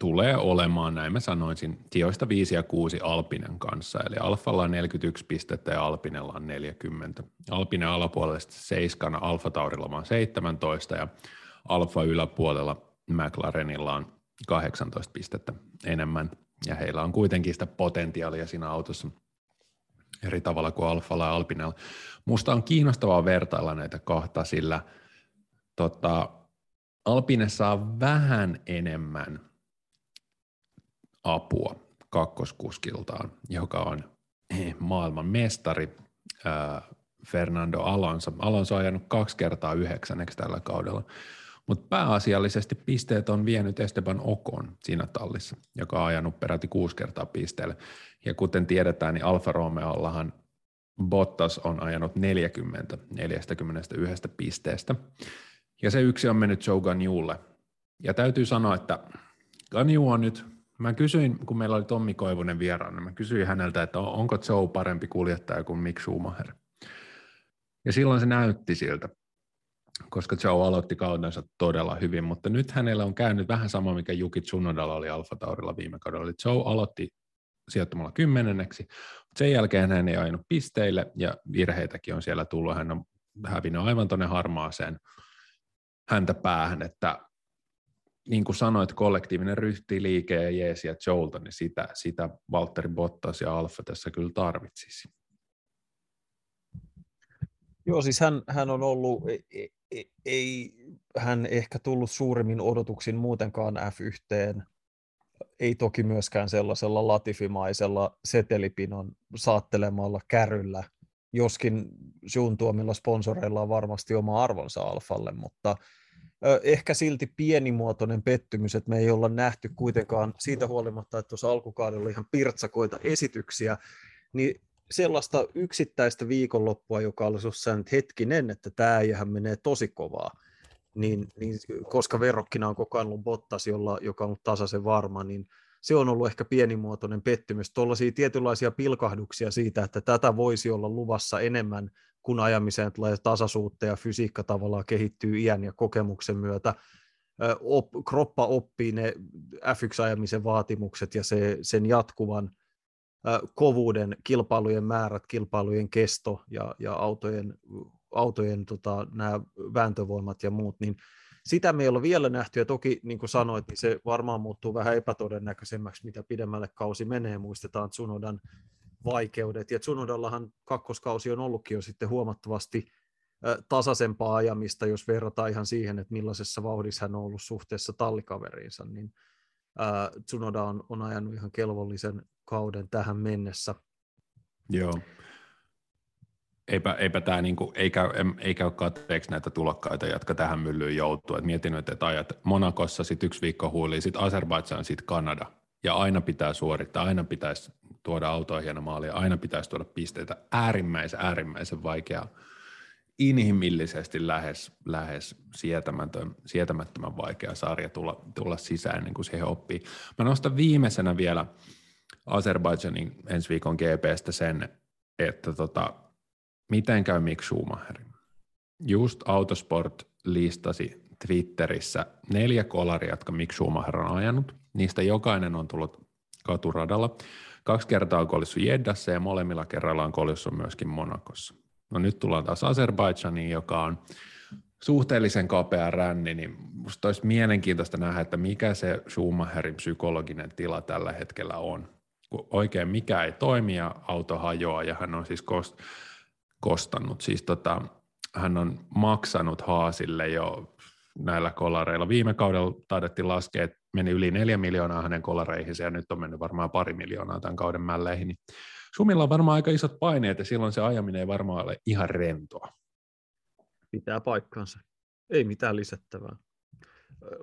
Speaker 3: tulee olemaan, näin mä sanoisin, tioista 5 ja 6 Alpinen kanssa. Eli Alfalla on 41 pistettä ja Alpinella on 40. Alpinen alapuolella seiskana, Alfa Taurilla on 17 ja Alfa yläpuolella McLarenilla on 18 pistettä enemmän. Ja heillä on kuitenkin sitä potentiaalia siinä autossa eri tavalla kuin Alfalla ja Alpinella. Musta on kiinnostavaa vertailla näitä kahta, sillä tota, Alpine saa vähän enemmän apua kakkoskuskiltaan, joka on eh, maailman mestari Fernando Alonso. Alonso on ajanut kaksi kertaa yhdeksänneksi tällä kaudella, mutta pääasiallisesti pisteet on vienyt Esteban Okon siinä tallissa, joka on ajanut peräti kuusi kertaa pisteelle. Ja kuten tiedetään, niin Alfa Romeollahan Bottas on ajanut 40 41 pisteestä. Ja se yksi on mennyt Joe Gagnulle. Ja täytyy sanoa, että Ganju on nyt, mä kysyin, kun meillä oli Tommi Koivunen vieraana, mä kysyin häneltä, että onko Joe parempi kuljettaja kuin Mick Schumacher. Ja silloin se näytti siltä, koska Joe aloitti kaudensa todella hyvin, mutta nyt hänellä on käynyt vähän sama, mikä Juki Tsunodalla oli Alfa Taurilla viime kaudella. Eli Joe aloitti sijoittamalla kymmenenneksi, mutta sen jälkeen hän ei aina pisteille ja virheitäkin on siellä tullut. Hän on hävinnyt aivan tuonne harmaaseen häntä päähän, että niin kuin sanoit, kollektiivinen ryhtiliike ja jees ja Joelta, niin sitä, sitä Valtteri Bottas ja Alfa tässä kyllä tarvitsisi.
Speaker 2: Joo, siis hän, hän on ollut, ei, ei, ei hän ehkä tullut suurimmin odotuksin muutenkaan F1, ei toki myöskään sellaisella latifimaisella setelipinon saattelemalla käryllä, joskin suun tuomilla sponsoreilla on varmasti oma arvonsa Alfalle, mutta ehkä silti pienimuotoinen pettymys, että me ei olla nähty kuitenkaan siitä huolimatta, että tuossa alkukaudella oli ihan pirtsakoita esityksiä, niin sellaista yksittäistä viikonloppua, joka olisi jossain hetkinen, että tämä äijähän menee tosi kovaa, niin, niin koska verrokkina on koko ajan ollut Bottas, jolla, joka on ollut tasaisen varma, niin se on ollut ehkä pienimuotoinen pettymys. Tuollaisia tietynlaisia pilkahduksia siitä, että tätä voisi olla luvassa enemmän, kun ajamiseen tulee tasaisuutta ja fysiikka tavallaan kehittyy iän ja kokemuksen myötä. Op, kroppa oppii ne F1-ajamisen vaatimukset ja se, sen jatkuvan kovuuden, kilpailujen määrät, kilpailujen kesto ja, ja autojen, autojen tota, nämä vääntövoimat ja muut, niin sitä me ei ole vielä nähty, ja toki niin kuin sanoit, niin se varmaan muuttuu vähän epätodennäköisemmäksi, mitä pidemmälle kausi menee. Muistetaan Tsunodan vaikeudet, ja Tsunodallahan kakkoskausi on ollutkin jo sitten huomattavasti tasaisempaa ajamista, jos verrataan ihan siihen, että millaisessa vauhdissa hän on ollut suhteessa tallikaveriinsa, niin Tsunoda on, on ajanut ihan kelvollisen kauden tähän mennessä.
Speaker 3: Joo eipä, eipä tämä niinku, ei, käy, ei käy katteeksi näitä tulokkaita, jotka tähän myllyyn joutuu. Et mietin nyt, että ajat Monakossa sitten yksi viikko huiliin, sitten Azerbaidžan, sitten Kanada. Ja aina pitää suorittaa, aina pitäisi tuoda autoa hieno maali, aina pitäisi tuoda pisteitä. Äärimmäisen, äärimmäisen vaikea, inhimillisesti lähes, lähes sietämätön, sietämättömän vaikea sarja tulla, tulla sisään, niin kuin siihen oppii. Mä nostan viimeisenä vielä Azerbaidžanin ensi viikon GPstä sen, että tota, Miten käy Mick Schumacherin? Just Autosport listasi Twitterissä neljä kolaria, jotka Mick Schumacher on ajanut. Niistä jokainen on tullut katuradalla. Kaksi kertaa on kolissut Jeddassa ja molemmilla kerralla on kolissut myöskin Monakossa. No nyt tullaan taas Azerbaidžaniin, joka on suhteellisen kapea ränni, niin musta olisi mielenkiintoista nähdä, että mikä se Schumacherin psykologinen tila tällä hetkellä on. Kun oikein mikä ei toimi ja auto hajoaa ja hän on siis kost- kostannut. Siis tota, hän on maksanut Haasille jo näillä kolareilla. Viime kaudella taidettiin laskea, että meni yli neljä miljoonaa hänen kolareihinsa ja nyt on mennyt varmaan pari miljoonaa tämän kauden mälleihin. Niin Sumilla on varmaan aika isot paineet ja silloin se ajaminen ei varmaan ole ihan rentoa.
Speaker 2: Pitää paikkansa. Ei mitään lisättävää.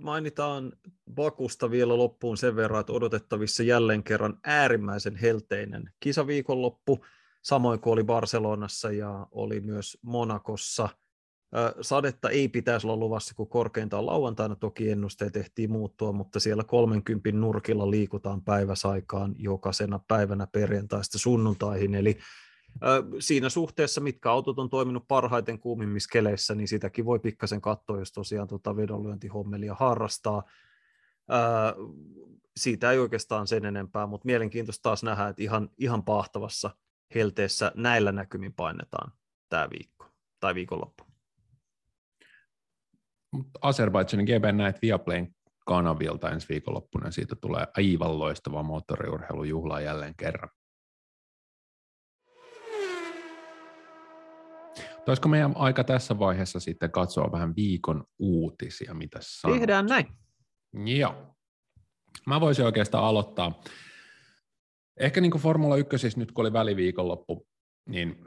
Speaker 2: Mainitaan Bakusta vielä loppuun sen verran, että odotettavissa jälleen kerran äärimmäisen helteinen kisaviikonloppu samoin kuin oli Barcelonassa ja oli myös Monakossa. Sadetta ei pitäisi olla luvassa, kun korkeintaan lauantaina toki ennusteet tehtiin muuttua, mutta siellä 30 nurkilla liikutaan päiväsaikaan jokaisena päivänä perjantaista sunnuntaihin, eli Siinä suhteessa, mitkä autot on toiminut parhaiten kuumimmissa keleissä, niin sitäkin voi pikkasen katsoa, jos tosiaan tuota vedonlyöntihommelia harrastaa. Siitä ei oikeastaan sen enempää, mutta mielenkiintoista taas nähdä, että ihan, ihan pahtavassa helteessä näillä näkymin painetaan tämä viikko tai viikonloppu.
Speaker 3: Azerbaidžanin GP näet Viaplayn kanavilta ensi viikonloppuna. Siitä tulee aivan loistava moottoriurheilujuhla jälleen kerran. Olisiko meidän aika tässä vaiheessa sitten katsoa vähän viikon uutisia, mitä sanot?
Speaker 2: Tehdään näin.
Speaker 3: Joo. Mä voisin oikeastaan aloittaa. Ehkä niin kuin Formula 1, siis nyt kun oli väliviikonloppu, niin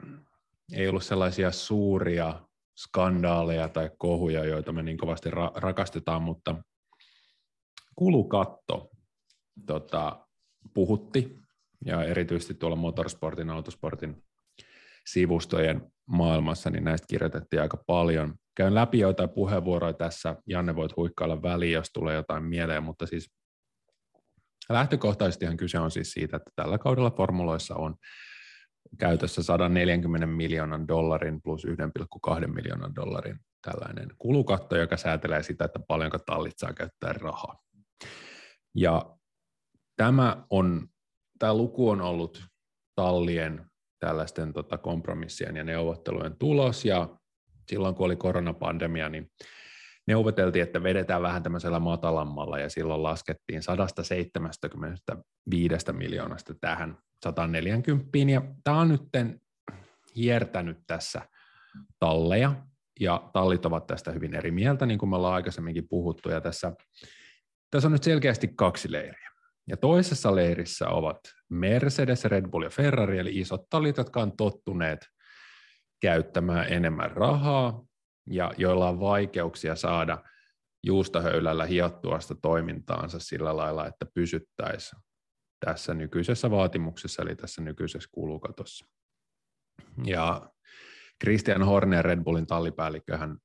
Speaker 3: ei ollut sellaisia suuria skandaaleja tai kohuja, joita me niin kovasti ra- rakastetaan, mutta kulukatto tota, puhutti, ja erityisesti tuolla motorsportin, autosportin sivustojen maailmassa, niin näistä kirjoitettiin aika paljon. Käyn läpi joitain puheenvuoroja tässä, Janne voit huikkailla väliin, jos tulee jotain mieleen, mutta siis lähtökohtaisesti kyse on siis siitä, että tällä kaudella formuloissa on käytössä 140 miljoonan dollarin plus 1,2 miljoonan dollarin tällainen kulukatto, joka säätelee sitä, että paljonko tallit saa käyttää rahaa. Ja tämä, on, tämä luku on ollut tallien tällaisten tota, kompromissien ja neuvottelujen tulos, ja silloin kun oli koronapandemia, niin neuvoteltiin, että vedetään vähän tämmöisellä matalammalla, ja silloin laskettiin 175 miljoonasta tähän 140, ja tämä on nyt hiertänyt tässä talleja, ja tallit ovat tästä hyvin eri mieltä, niin kuin me ollaan aikaisemminkin puhuttu, ja tässä, tässä on nyt selkeästi kaksi leiriä. Ja toisessa leirissä ovat Mercedes, Red Bull ja Ferrari, eli isot tallit, jotka on tottuneet käyttämään enemmän rahaa ja joilla on vaikeuksia saada juustahöylällä hiottua sitä toimintaansa sillä lailla, että pysyttäisiin tässä nykyisessä vaatimuksessa, eli tässä nykyisessä kulukatossa. Ja Christian Horner, Red Bullin tallipäällikkö, hän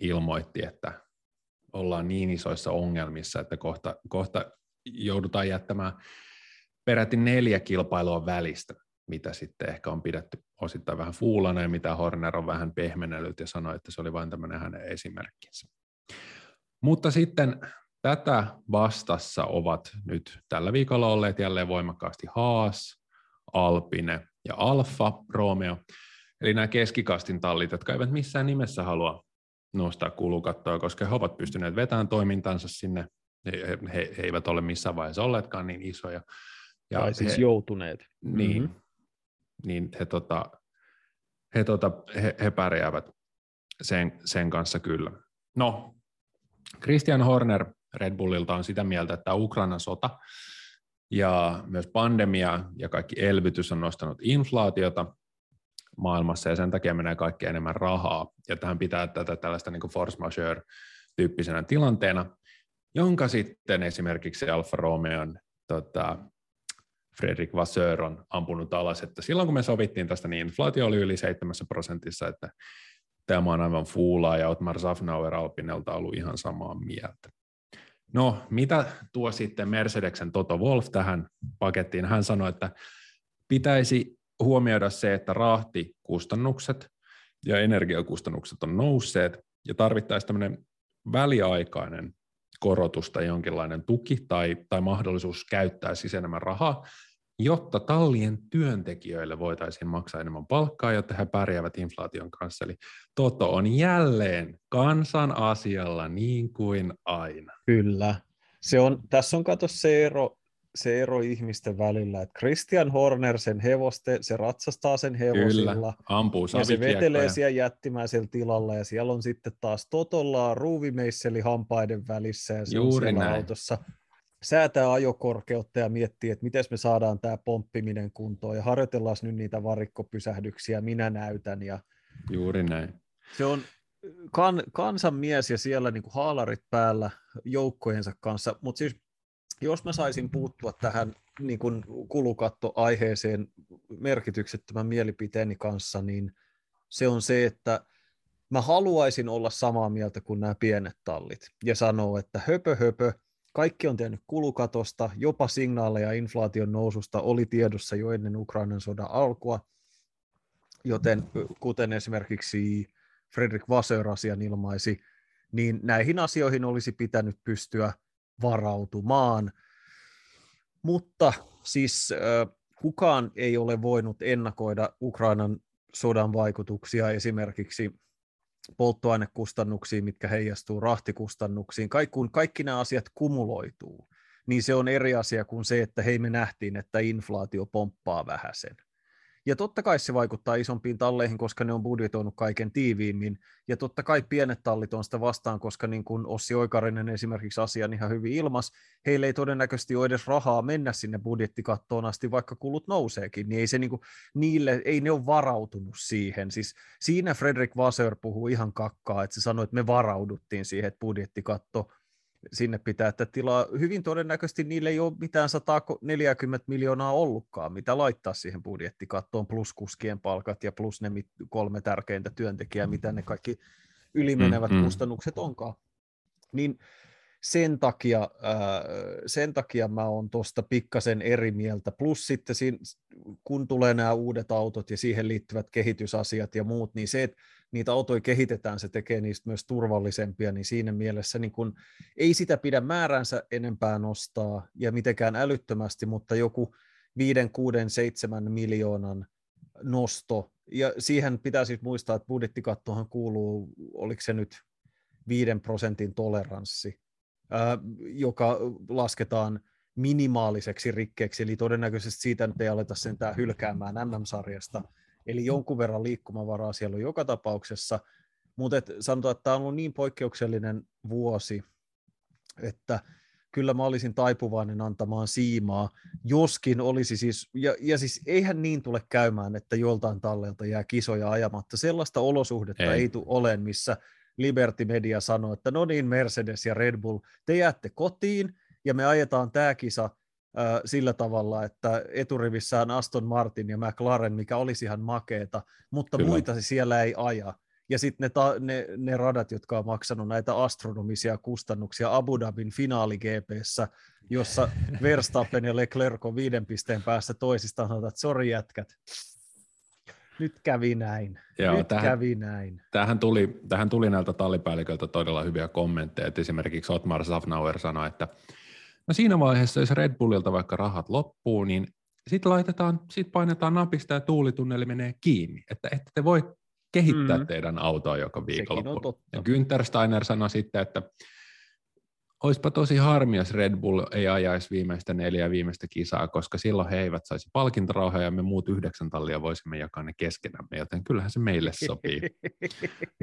Speaker 3: ilmoitti, että ollaan niin isoissa ongelmissa, että kohta, kohta joudutaan jättämään peräti neljä kilpailua välistä, mitä sitten ehkä on pidetty osittain vähän fuulana ja mitä Horner on vähän pehmenellyt ja sanoi, että se oli vain tämmöinen hänen esimerkkinsä. Mutta sitten tätä vastassa ovat nyt tällä viikolla olleet jälleen voimakkaasti Haas, Alpine ja Alfa Romeo, eli nämä keskikastin tallit, jotka eivät missään nimessä halua nostaa kulukattoa, koska he ovat pystyneet vetämään toimintansa sinne he, he, he eivät ole missään vaiheessa olleetkaan niin isoja.
Speaker 2: Ja tai siis he, joutuneet.
Speaker 3: Niin, mm-hmm. niin he, tota, he, tota, he, he pärjäävät sen, sen kanssa kyllä. No, Christian Horner Red Bullilta on sitä mieltä, että Ukrainan sota ja myös pandemia ja kaikki elvytys on nostanut inflaatiota maailmassa ja sen takia menee kaikki enemmän rahaa. Ja tähän pitää tätä tällaista niin force majeure tyyppisenä tilanteena jonka sitten esimerkiksi Alfa Romeon tota, Fredrik Vasseur on ampunut alas, että silloin kun me sovittiin tästä, niin inflaatio oli yli 7 prosentissa, että tämä on aivan fuulaa ja Otmar Safnauer Alpinelta ollut ihan samaa mieltä. No, mitä tuo sitten Mercedeksen Toto Wolf tähän pakettiin? Hän sanoi, että pitäisi huomioida se, että rahtikustannukset ja energiakustannukset on nousseet ja tarvittaisiin tämmöinen väliaikainen korotusta jonkinlainen tuki tai, tai mahdollisuus käyttää siis enemmän rahaa, jotta tallien työntekijöille voitaisiin maksaa enemmän palkkaa, jotta he pärjäävät inflaation kanssa. Eli Toto on jälleen kansan asialla niin kuin aina.
Speaker 2: Kyllä. Se on, tässä on kato se ero, se ero ihmisten välillä, että Christian Horner sen hevoste, se ratsastaa sen hevosilla. Kyllä,
Speaker 3: ampuu
Speaker 2: ja se vetelee siellä jättimäisellä tilalla ja siellä on sitten taas Totolla ruuvimeisseli hampaiden välissä ja se Juuri on siellä näin. autossa säätää ajokorkeutta ja miettii, että miten me saadaan tämä pomppiminen kuntoon ja harjoitellaan nyt niitä varikkopysähdyksiä, minä näytän. Ja
Speaker 3: Juuri näin.
Speaker 2: Se on kan, kansanmies ja siellä niin kuin haalarit päällä joukkojensa kanssa, mutta siis jos mä saisin puuttua tähän niin kuin kulukattoaiheeseen merkityksettömän mielipiteeni kanssa, niin se on se, että mä haluaisin olla samaa mieltä kuin nämä pienet tallit ja sanoa, että höpö höpö, kaikki on tehnyt kulukatosta, jopa signaaleja inflaation noususta oli tiedossa jo ennen Ukrainan sodan alkua, joten kuten esimerkiksi Fredrik Vasseur asian ilmaisi, niin näihin asioihin olisi pitänyt pystyä varautumaan. Mutta siis kukaan ei ole voinut ennakoida Ukrainan sodan vaikutuksia esimerkiksi polttoainekustannuksiin, mitkä heijastuu rahtikustannuksiin. Kaikki, kun kaikki nämä asiat kumuloituu, niin se on eri asia kuin se, että hei me nähtiin, että inflaatio pomppaa vähäsen. Ja totta kai se vaikuttaa isompiin talleihin, koska ne on budjetoinut kaiken tiiviimmin. Ja totta kai pienet tallit on sitä vastaan, koska niin kuin Ossi Oikarinen esimerkiksi asian ihan hyvin ilmas, heillä ei todennäköisesti ole edes rahaa mennä sinne budjettikattoon asti, vaikka kulut nouseekin, niin ei se niin kuin, niille, ei ne ole varautunut siihen. Siis siinä Fredrik Vasseur puhuu ihan kakkaa, että se sanoi, että me varauduttiin siihen, että budjettikatto sinne pitää, että tilaa hyvin todennäköisesti niille ei ole mitään 140 miljoonaa ollutkaan, mitä laittaa siihen budjettikattoon, plus kuskien palkat ja plus ne kolme tärkeintä työntekijää, mitä ne kaikki ylimenevät mm, mm. kustannukset onkaan. Niin sen takia, sen takia mä oon tuosta pikkasen eri mieltä. Plus sitten siinä, kun tulee nämä uudet autot ja siihen liittyvät kehitysasiat ja muut, niin se, että niitä autoja kehitetään, se tekee niistä myös turvallisempia, niin siinä mielessä niin kun, ei sitä pidä määränsä enempää nostaa ja mitenkään älyttömästi, mutta joku 5, 6, 7 miljoonan nosto, ja siihen pitää siis muistaa, että budjettikattohan kuuluu, oliko se nyt 5 prosentin toleranssi, joka lasketaan minimaaliseksi rikkeeksi, eli todennäköisesti siitä nyt ei aleta sentään hylkäämään MM-sarjasta, Eli jonkun verran liikkumavaraa siellä on joka tapauksessa, mutta et sanotaan, että tämä on ollut niin poikkeuksellinen vuosi, että kyllä mä olisin taipuvainen antamaan siimaa, joskin olisi siis, ja, ja siis eihän niin tule käymään, että joltain tallelta jää kisoja ajamatta. Sellaista olosuhdetta ei, ei tule ole, missä Liberty Media sanoo, että no niin, Mercedes ja Red Bull, te jäätte kotiin ja me ajetaan tämä kisa sillä tavalla, että eturivissään Aston Martin ja McLaren, mikä olisi ihan makeeta, mutta Kyllä. muita se siellä ei aja. Ja sitten ne, ta- ne, ne radat, jotka on maksanut näitä astronomisia kustannuksia Abu Dhabin finaali GPssä, jossa *laughs* Verstappen ja Leclerc on viiden pisteen päässä toisistaan, että sori jätkät, nyt kävi näin. Joo, nyt tähän, kävi näin.
Speaker 3: Tähän tuli, tähän tuli näiltä tallipäälliköltä todella hyviä kommentteja. Et esimerkiksi Otmar Safnauer sanoi, että No siinä vaiheessa, jos Red Bullilta vaikka rahat loppuu, niin sitten laitetaan, sit painetaan napista ja tuulitunneli menee kiinni, että ette te voi kehittää mm. teidän autoa joka viikonloppu. Ja Günther Steiner sanoi sitten, että olisipa tosi harmi, jos Red Bull ei ajaisi viimeistä neljä viimeistä kisaa, koska silloin he eivät saisi palkintorauhaa ja me muut yhdeksän tallia voisimme jakaa ne keskenämme, joten kyllähän se meille sopii.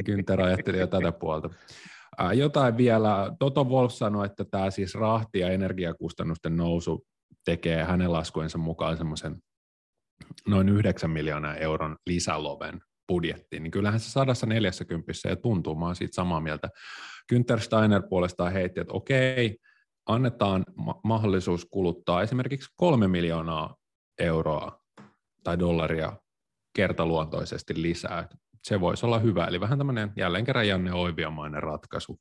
Speaker 3: Günther ajatteli jo tätä puolta. Ää, jotain vielä. Toto Wolf sanoi, että tämä siis rahti- ja energiakustannusten nousu tekee hänen laskuensa mukaan semmoisen noin 9 miljoonaa euron lisäloven budjettiin, niin kyllähän se 140 ja tuntuu, mä oon siitä samaa mieltä. Günther Steiner puolestaan heitti, että okei, annetaan ma- mahdollisuus kuluttaa esimerkiksi kolme miljoonaa euroa tai dollaria kertaluontoisesti lisää se voisi olla hyvä. Eli vähän tämmöinen jälleen kerran Janne Oiviamainen ratkaisu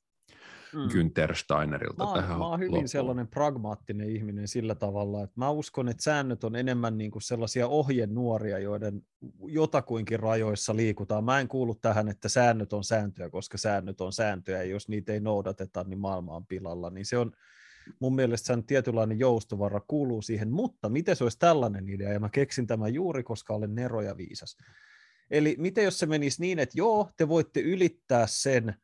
Speaker 3: mm. Günther Steinerilta
Speaker 2: mä
Speaker 3: oon, tähän
Speaker 2: Mä oon hyvin loppuun. sellainen pragmaattinen ihminen sillä tavalla, että mä uskon, että säännöt on enemmän niin kuin sellaisia ohjenuoria, joiden jotakuinkin rajoissa liikutaan. Mä en kuulu tähän, että säännöt on sääntöjä, koska säännöt on sääntöjä, ja jos niitä ei noudateta, niin maailma on pilalla. Niin se on mun mielestä sen tietynlainen joustovara kuuluu siihen, mutta miten se olisi tällainen idea, ja mä keksin tämän juuri, koska olen nero ja viisas Eli miten jos se menisi niin, että joo, te voitte ylittää sen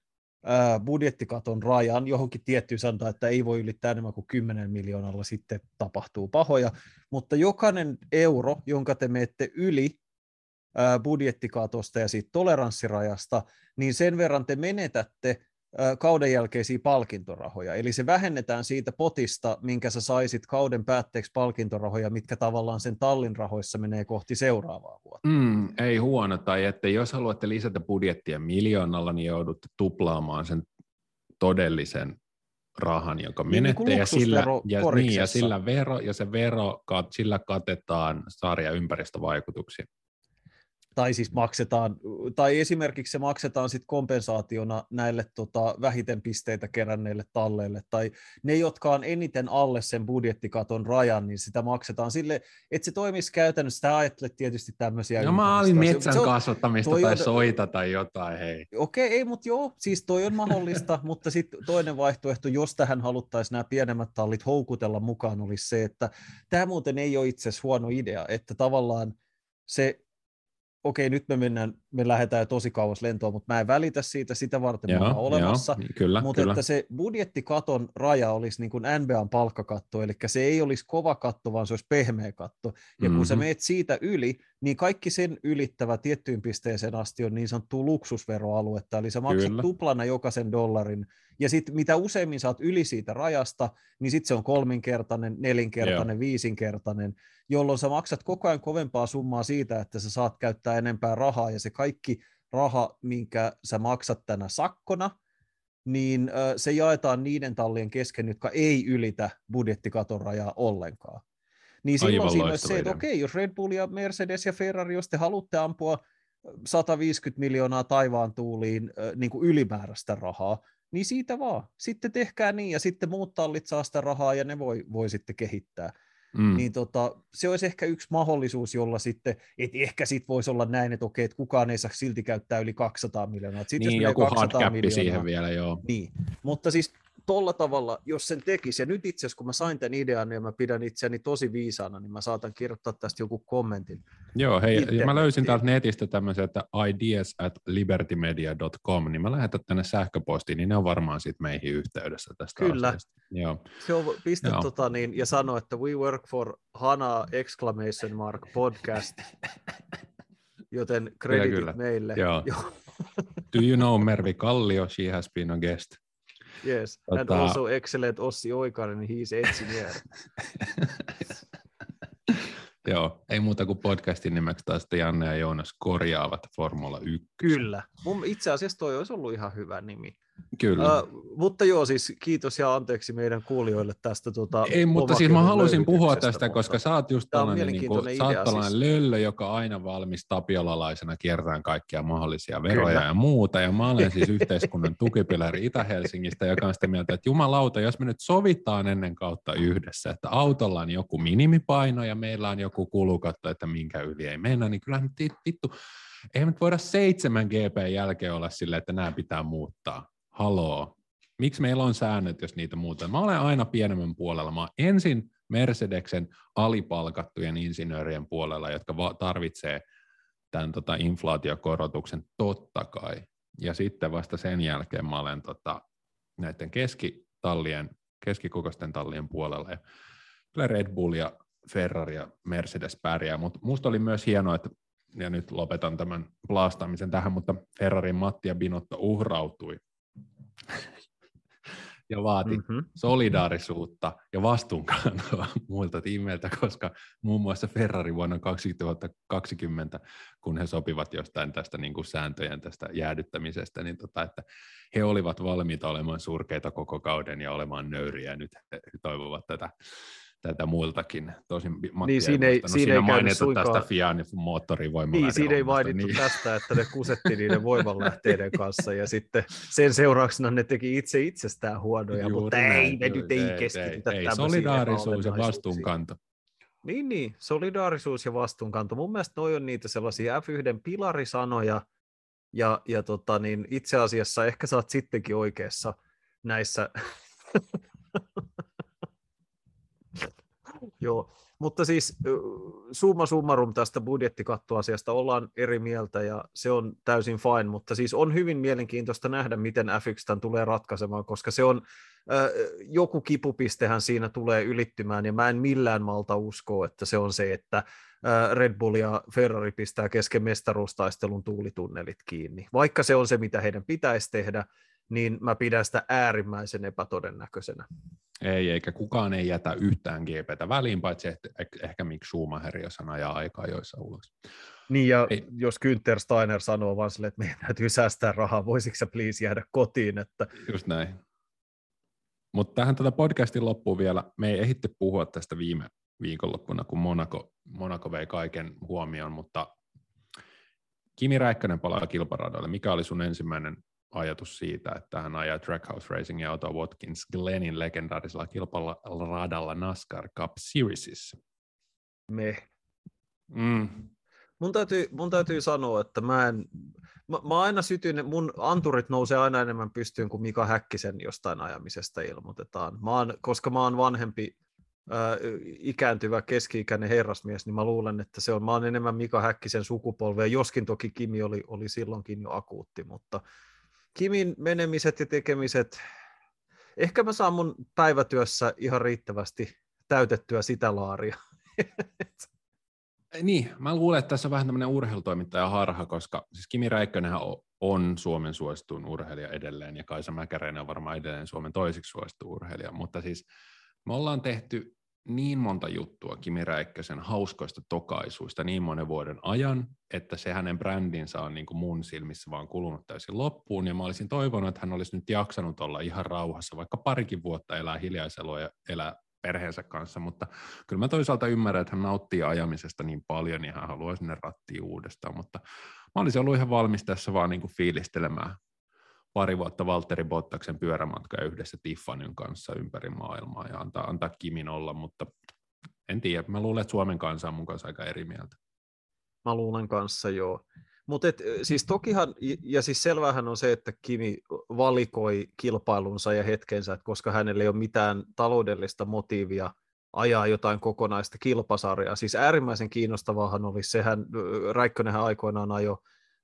Speaker 2: budjettikaton rajan johonkin tiettyyn sanotaan, että ei voi ylittää enemmän kuin 10 miljoonalla, sitten tapahtuu pahoja, mutta jokainen euro, jonka te menette yli budjettikatosta ja siitä toleranssirajasta, niin sen verran te menetätte kauden jälkeisiä palkintorahoja. Eli se vähennetään siitä potista, minkä sä saisit kauden päätteeksi palkintorahoja, mitkä tavallaan sen tallin rahoissa menee kohti seuraavaa vuotta.
Speaker 3: Mm, ei huono, tai että jos haluatte lisätä budjettia miljoonalla, niin joudutte tuplaamaan sen todellisen rahan, joka niin, menette, niin ja, sillä, ja, niin, ja sillä vero, ja se vero, sillä katetaan sarja ympäristövaikutuksia.
Speaker 2: Tai siis maksetaan, tai esimerkiksi se maksetaan sitten kompensaationa näille tota, vähiten pisteitä keränneille talleille, tai ne, jotka on eniten alle sen budjettikaton rajan, niin sitä maksetaan sille, että se toimisi käytännössä, sitä ajattelet tietysti tämmöisiä.
Speaker 3: No mä olin metsän on, kasvattamista tai on, soita tai jotain, hei.
Speaker 2: Okei, okay, ei, mutta joo, siis toi on mahdollista, *laughs* mutta sitten toinen vaihtoehto, jos tähän haluttaisiin nämä pienemmät tallit houkutella mukaan, olisi se, että tämä muuten ei ole itse asiassa huono idea, että tavallaan se okei, nyt me mennään, me lähdetään jo tosi kauas lentoon, mutta mä en välitä siitä, sitä varten joo, mä olemassa. Joo,
Speaker 3: kyllä,
Speaker 2: mutta
Speaker 3: kyllä.
Speaker 2: että se budjettikaton raja olisi niin kuin NBAn palkkakatto, eli se ei olisi kova katto, vaan se olisi pehmeä katto. Ja mm-hmm. kun sä mhm. meet siitä yli, niin kaikki sen ylittävä tiettyyn pisteeseen asti on niin sanottu luksusveroaluetta, eli sä maksat kyllä. tuplana jokaisen dollarin, ja sitten mitä useimmin saat yli siitä rajasta, niin sitten se on kolminkertainen, nelinkertainen, Joo. viisinkertainen, jolloin sä maksat koko ajan kovempaa summaa siitä, että sä saat käyttää enempää rahaa, ja se kaikki raha, minkä sä maksat tänä sakkona, niin se jaetaan niiden tallien kesken, jotka ei ylitä budjettikaton rajaa ollenkaan. Niin silloin Aivan siinä olisi se, että okei, jos Red Bull ja Mercedes ja Ferrari, jos te haluatte ampua 150 miljoonaa taivaan tuuliin niin kuin ylimääräistä rahaa, niin siitä vaan. Sitten tehkää niin, ja sitten muut tallit saa sitä rahaa, ja ne voi, voi sitten kehittää. Mm. Niin tota, se olisi ehkä yksi mahdollisuus, jolla sitten, että ehkä sitten voisi olla näin, että okei, että kukaan ei saa silti käyttää yli 200 miljoonaa.
Speaker 3: Sitten niin, jos joku 200 miljoonaa, siihen vielä, joo.
Speaker 2: Niin, mutta siis tolla tavalla, jos sen tekisi, ja nyt itse asiassa kun mä sain tämän idean ja mä pidän itseäni tosi viisaana, niin mä saatan kirjoittaa tästä joku kommentin.
Speaker 3: Joo, hei, Itse, mä löysin täältä netistä tämmöisen, että ideas at libertymedia.com, niin mä lähetän tänne sähköpostiin, niin ne on varmaan sitten meihin yhteydessä tästä
Speaker 2: Kyllä.
Speaker 3: asiasta. Joo.
Speaker 2: Se on piste Joo. Tota, niin, ja sano, että we work for Hana exclamation mark podcast, joten kreditit kyllä, kyllä. meille.
Speaker 3: Joo. Joo. Do you know Mervi Kallio? She has been a guest.
Speaker 2: Yes, tota... and also excellent Ossi Oikainen, he's engineer. *laughs*
Speaker 3: Joo, ei muuta kuin podcastin nimeksi taas Janne ja Joonas korjaavat Formula 1.
Speaker 2: Kyllä, Mun itse asiassa toi olisi ollut ihan hyvä nimi.
Speaker 3: Kyllä.
Speaker 2: Uh, mutta joo, siis kiitos ja anteeksi meidän kuulijoille tästä. Tota,
Speaker 3: Ei, mutta siis mä halusin puhua tästä, mutta koska sä oot just tällainen, niin kuin, sä oot tällainen siis. löllö, joka aina valmis tapiolalaisena kiertämään kaikkia mahdollisia veroja Kyllä. ja muuta. Ja mä olen siis yhteiskunnan tukipilari Itä-Helsingistä, joka on sitä mieltä, että jumalauta, jos me nyt sovitaan ennen kautta yhdessä, että autolla on joku minimipaino ja meillä on joku kulukatto, että minkä yli ei mennä, niin kyllähän vittu, ei nyt voida 7 GP jälkeen olla sille, että nämä pitää muuttaa haloo, miksi meillä on säännöt, jos niitä muutetaan? Mä olen aina pienemmän puolella. Mä ensin Mercedeksen alipalkattujen insinöörien puolella, jotka va- tarvitsee tämän tota, inflaatiokorotuksen totta kai. Ja sitten vasta sen jälkeen mä olen tota, näiden keskitallien, keskikokoisten tallien puolella. Ja kyllä Red Bull ja Ferrari ja Mercedes pärjää, mutta musta oli myös hienoa, että ja nyt lopetan tämän blastaamisen tähän, mutta Ferrarin Matti ja Binotto uhrautui *laughs* ja vaati mm-hmm. solidaarisuutta ja vastuunkantoa *laughs* muilta tiimeiltä, koska muun muassa Ferrari vuonna 2020, kun he sopivat jostain tästä niin kuin sääntöjen tästä jäädyttämisestä, niin tota, että he olivat valmiita olemaan surkeita koko kauden ja olemaan nöyriä, nyt he toivovat tätä tätä muiltakin. Tosin Matti niin, siinä ei, siinä siinä ei mainittu suinkaan... tästä Fian moottorivoimalla.
Speaker 2: Niin, siinä ei mainittu niin. tästä, että ne kusetti niiden voimanlähteiden kanssa ja sitten sen seurauksena ne teki itse itsestään huonoja, Juuri mutta näin, ei, ne nyt ei, ei keskitytä
Speaker 3: ei, ei, solidaarisuus ja vastuunkanto.
Speaker 2: Niin, niin, solidaarisuus ja vastuunkanto. Mun mielestä noi on niitä sellaisia F1 pilarisanoja, ja, ja tota, niin itse asiassa ehkä sä oot sittenkin oikeassa näissä *laughs* Joo, mutta siis summa summarum tästä budjettikattoasiasta ollaan eri mieltä ja se on täysin fine, mutta siis on hyvin mielenkiintoista nähdä, miten F1 tulee ratkaisemaan, koska se on, äh, joku kipupistehän siinä tulee ylittymään ja mä en millään malta uskoa, että se on se, että äh, Red Bull ja Ferrari pistää kesken mestaruustaistelun tuulitunnelit kiinni. Vaikka se on se, mitä heidän pitäisi tehdä, niin mä pidän sitä äärimmäisen epätodennäköisenä.
Speaker 3: Ei, eikä kukaan ei jätä yhtään GPtä väliin, paitsi ehkä, ehkä Mick Schumacher, jos hän ajaa aikaa joissa ulos.
Speaker 2: Niin, ja ei. jos Günther Steiner sanoo vaan sille, että meidän täytyy säästää rahaa, voisitko sä please jäädä kotiin? Että...
Speaker 3: Just näin. Mutta tähän tätä podcastin loppuun vielä, me ei ehitty puhua tästä viime viikonloppuna, kun Monaco, Monaco vei kaiken huomioon, mutta Kimi Räikkönen palaa kilparadoille. Mikä oli sun ensimmäinen ajatus siitä, että hän ajaa Trackhouse Racingia Otto Watkins Glennin legendaarisella kilparadalla NASCAR Cup Seriesissa?
Speaker 2: Me.
Speaker 3: Mm.
Speaker 2: Mun täytyy, mun täytyy sanoa, että mä en, mä, mä aina sytyn, mun anturit nousee aina enemmän pystyyn kuin Mika Häkkisen jostain ajamisesta ilmoitetaan. Mä oon, koska mä oon vanhempi ää, ikääntyvä keski-ikäinen herrasmies, niin mä luulen, että se on, mä oon enemmän Mika Häkkisen sukupolvea, joskin toki Kimi oli, oli silloinkin jo akuutti, mutta Kimin menemiset ja tekemiset, ehkä mä saan mun päivätyössä ihan riittävästi täytettyä sitä laaria.
Speaker 3: Niin, mä luulen, että tässä on vähän tämmöinen urheilutoimittaja harha, koska siis Kimi Räikkönenhän on Suomen suosituin urheilija edelleen, ja Kaisa Mäkäräinen on varmaan edelleen Suomen toisiksi suosittu urheilija, mutta siis me ollaan tehty niin monta juttua Kimi Räikkösen hauskoista tokaisuista niin monen vuoden ajan, että se hänen brändinsä on niin kuin mun silmissä vaan kulunut täysin loppuun, ja mä olisin toivonut, että hän olisi nyt jaksanut olla ihan rauhassa, vaikka parikin vuotta elää hiljaiselua ja elää perheensä kanssa, mutta kyllä mä toisaalta ymmärrän, että hän nauttii ajamisesta niin paljon, niin hän haluaa sinne rattiin uudestaan, mutta mä olisin ollut ihan valmis tässä vaan niin kuin fiilistelemään pari vuotta Valtteri Bottaksen pyörämatkaa yhdessä Tiffanyn kanssa ympäri maailmaa ja antaa, antaa Kimin olla, mutta en tiedä. Mä luulen, että Suomen kansa on mun kanssa aika eri mieltä.
Speaker 2: Mä luulen kanssa, joo. Mutta siis tokihan, ja siis selvähän on se, että Kimi valikoi kilpailunsa ja hetkensä, että koska hänellä ei ole mitään taloudellista motiivia ajaa jotain kokonaista kilpasarjaa. Siis äärimmäisen kiinnostavahan oli sehän, Räikkönenhän aikoinaan ajo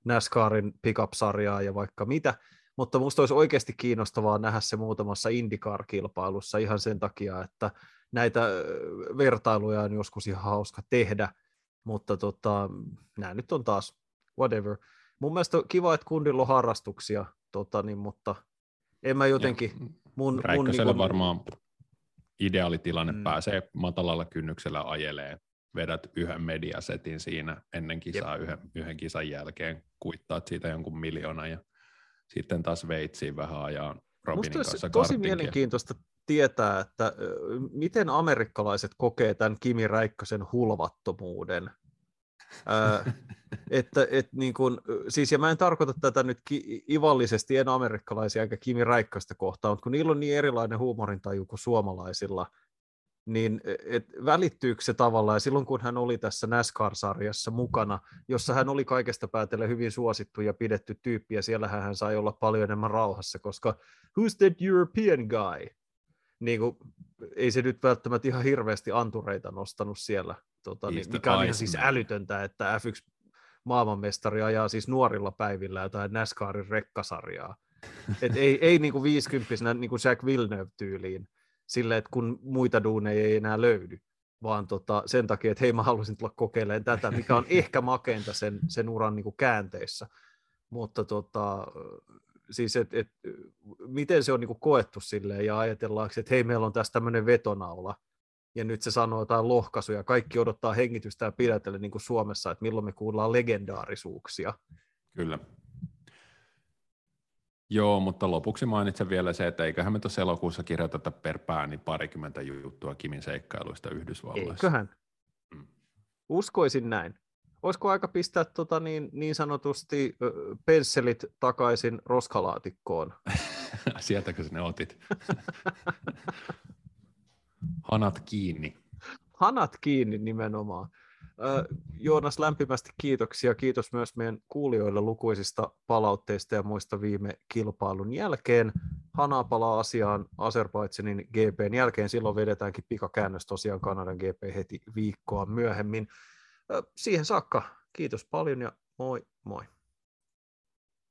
Speaker 2: NASCARin pickup-sarjaa ja vaikka mitä, mutta minusta olisi oikeasti kiinnostavaa nähdä se muutamassa IndyCar-kilpailussa ihan sen takia, että näitä vertailuja on joskus ihan hauska tehdä, mutta tota, nämä nyt on taas whatever. Mun mielestä on kiva, että kundilla on harrastuksia, tota, niin, mutta en mä jotenkin... Ja mun,
Speaker 3: mun niin kun... varmaan ideaalitilanne mm. pääsee matalalla kynnyksellä ajelee, vedät yhden mediasetin siinä ennen kisaa yhden, yhden kisan jälkeen, kuittaat siitä jonkun miljoona ja sitten taas Veitsiin vähän ajaa Robinin Musta kanssa
Speaker 2: tosi mielenkiintoista tietää, että miten amerikkalaiset kokee tämän Kimi Räikkösen hulvattomuuden. *laughs* että, et niin kun, siis, ja mä en tarkoita tätä nyt ki- ivallisesti, en amerikkalaisia eikä Kimi Räikköstä kohtaan, mutta kun niillä on niin erilainen huumorintaju kuin suomalaisilla, niin et välittyykö se tavallaan, ja silloin kun hän oli tässä NASCAR-sarjassa mukana, jossa hän oli kaikesta päätellen hyvin suosittu ja pidetty tyyppi, ja siellä hän sai olla paljon enemmän rauhassa, koska who's that European guy? Niin kuin, ei se nyt välttämättä ihan hirveästi antureita nostanut siellä, tota, niin, mikä on ihan siis älytöntä, että F1 maailmanmestari ajaa siis nuorilla päivillä jotain NASCARin rekkasarjaa. Et ei, ei niin kuin 50 niin kuin Jack Villeneuve-tyyliin, sille, että kun muita duuneja ei enää löydy, vaan tota, sen takia, että hei mä haluaisin tulla kokeilemaan tätä, mikä on ehkä makeinta sen, sen uran niin kuin käänteissä. Mutta tota, siis et, et, miten se on niin kuin koettu silleen ja ajatellaanko, että hei meillä on tässä tämmöinen vetonaula, ja nyt se sanoo jotain lohkaisuja, kaikki odottaa hengitystä ja pidätellä niin kuin Suomessa, että milloin me kuullaan legendaarisuuksia.
Speaker 3: Kyllä. Joo, mutta lopuksi mainitsen vielä se, että eiköhän me tuossa elokuussa kirjoiteta per pää niin parikymmentä juttua Kimin seikkailuista Yhdysvalloissa.
Speaker 2: Eiköhän. Mm. Uskoisin näin. Olisiko aika pistää tota niin, niin sanotusti pensselit takaisin roskalaatikkoon? *laughs*
Speaker 3: Sieltäkö sinne otit? *laughs* Hanat kiinni.
Speaker 2: Hanat kiinni nimenomaan. Joonas, lämpimästi kiitoksia. Kiitos myös meidän kuulijoille lukuisista palautteista ja muista viime kilpailun jälkeen. Hana palaa asiaan Azerbaidsanin GPn jälkeen. Silloin vedetäänkin pikakäännös tosiaan Kanadan GP heti viikkoa myöhemmin. Siihen saakka kiitos paljon ja moi moi.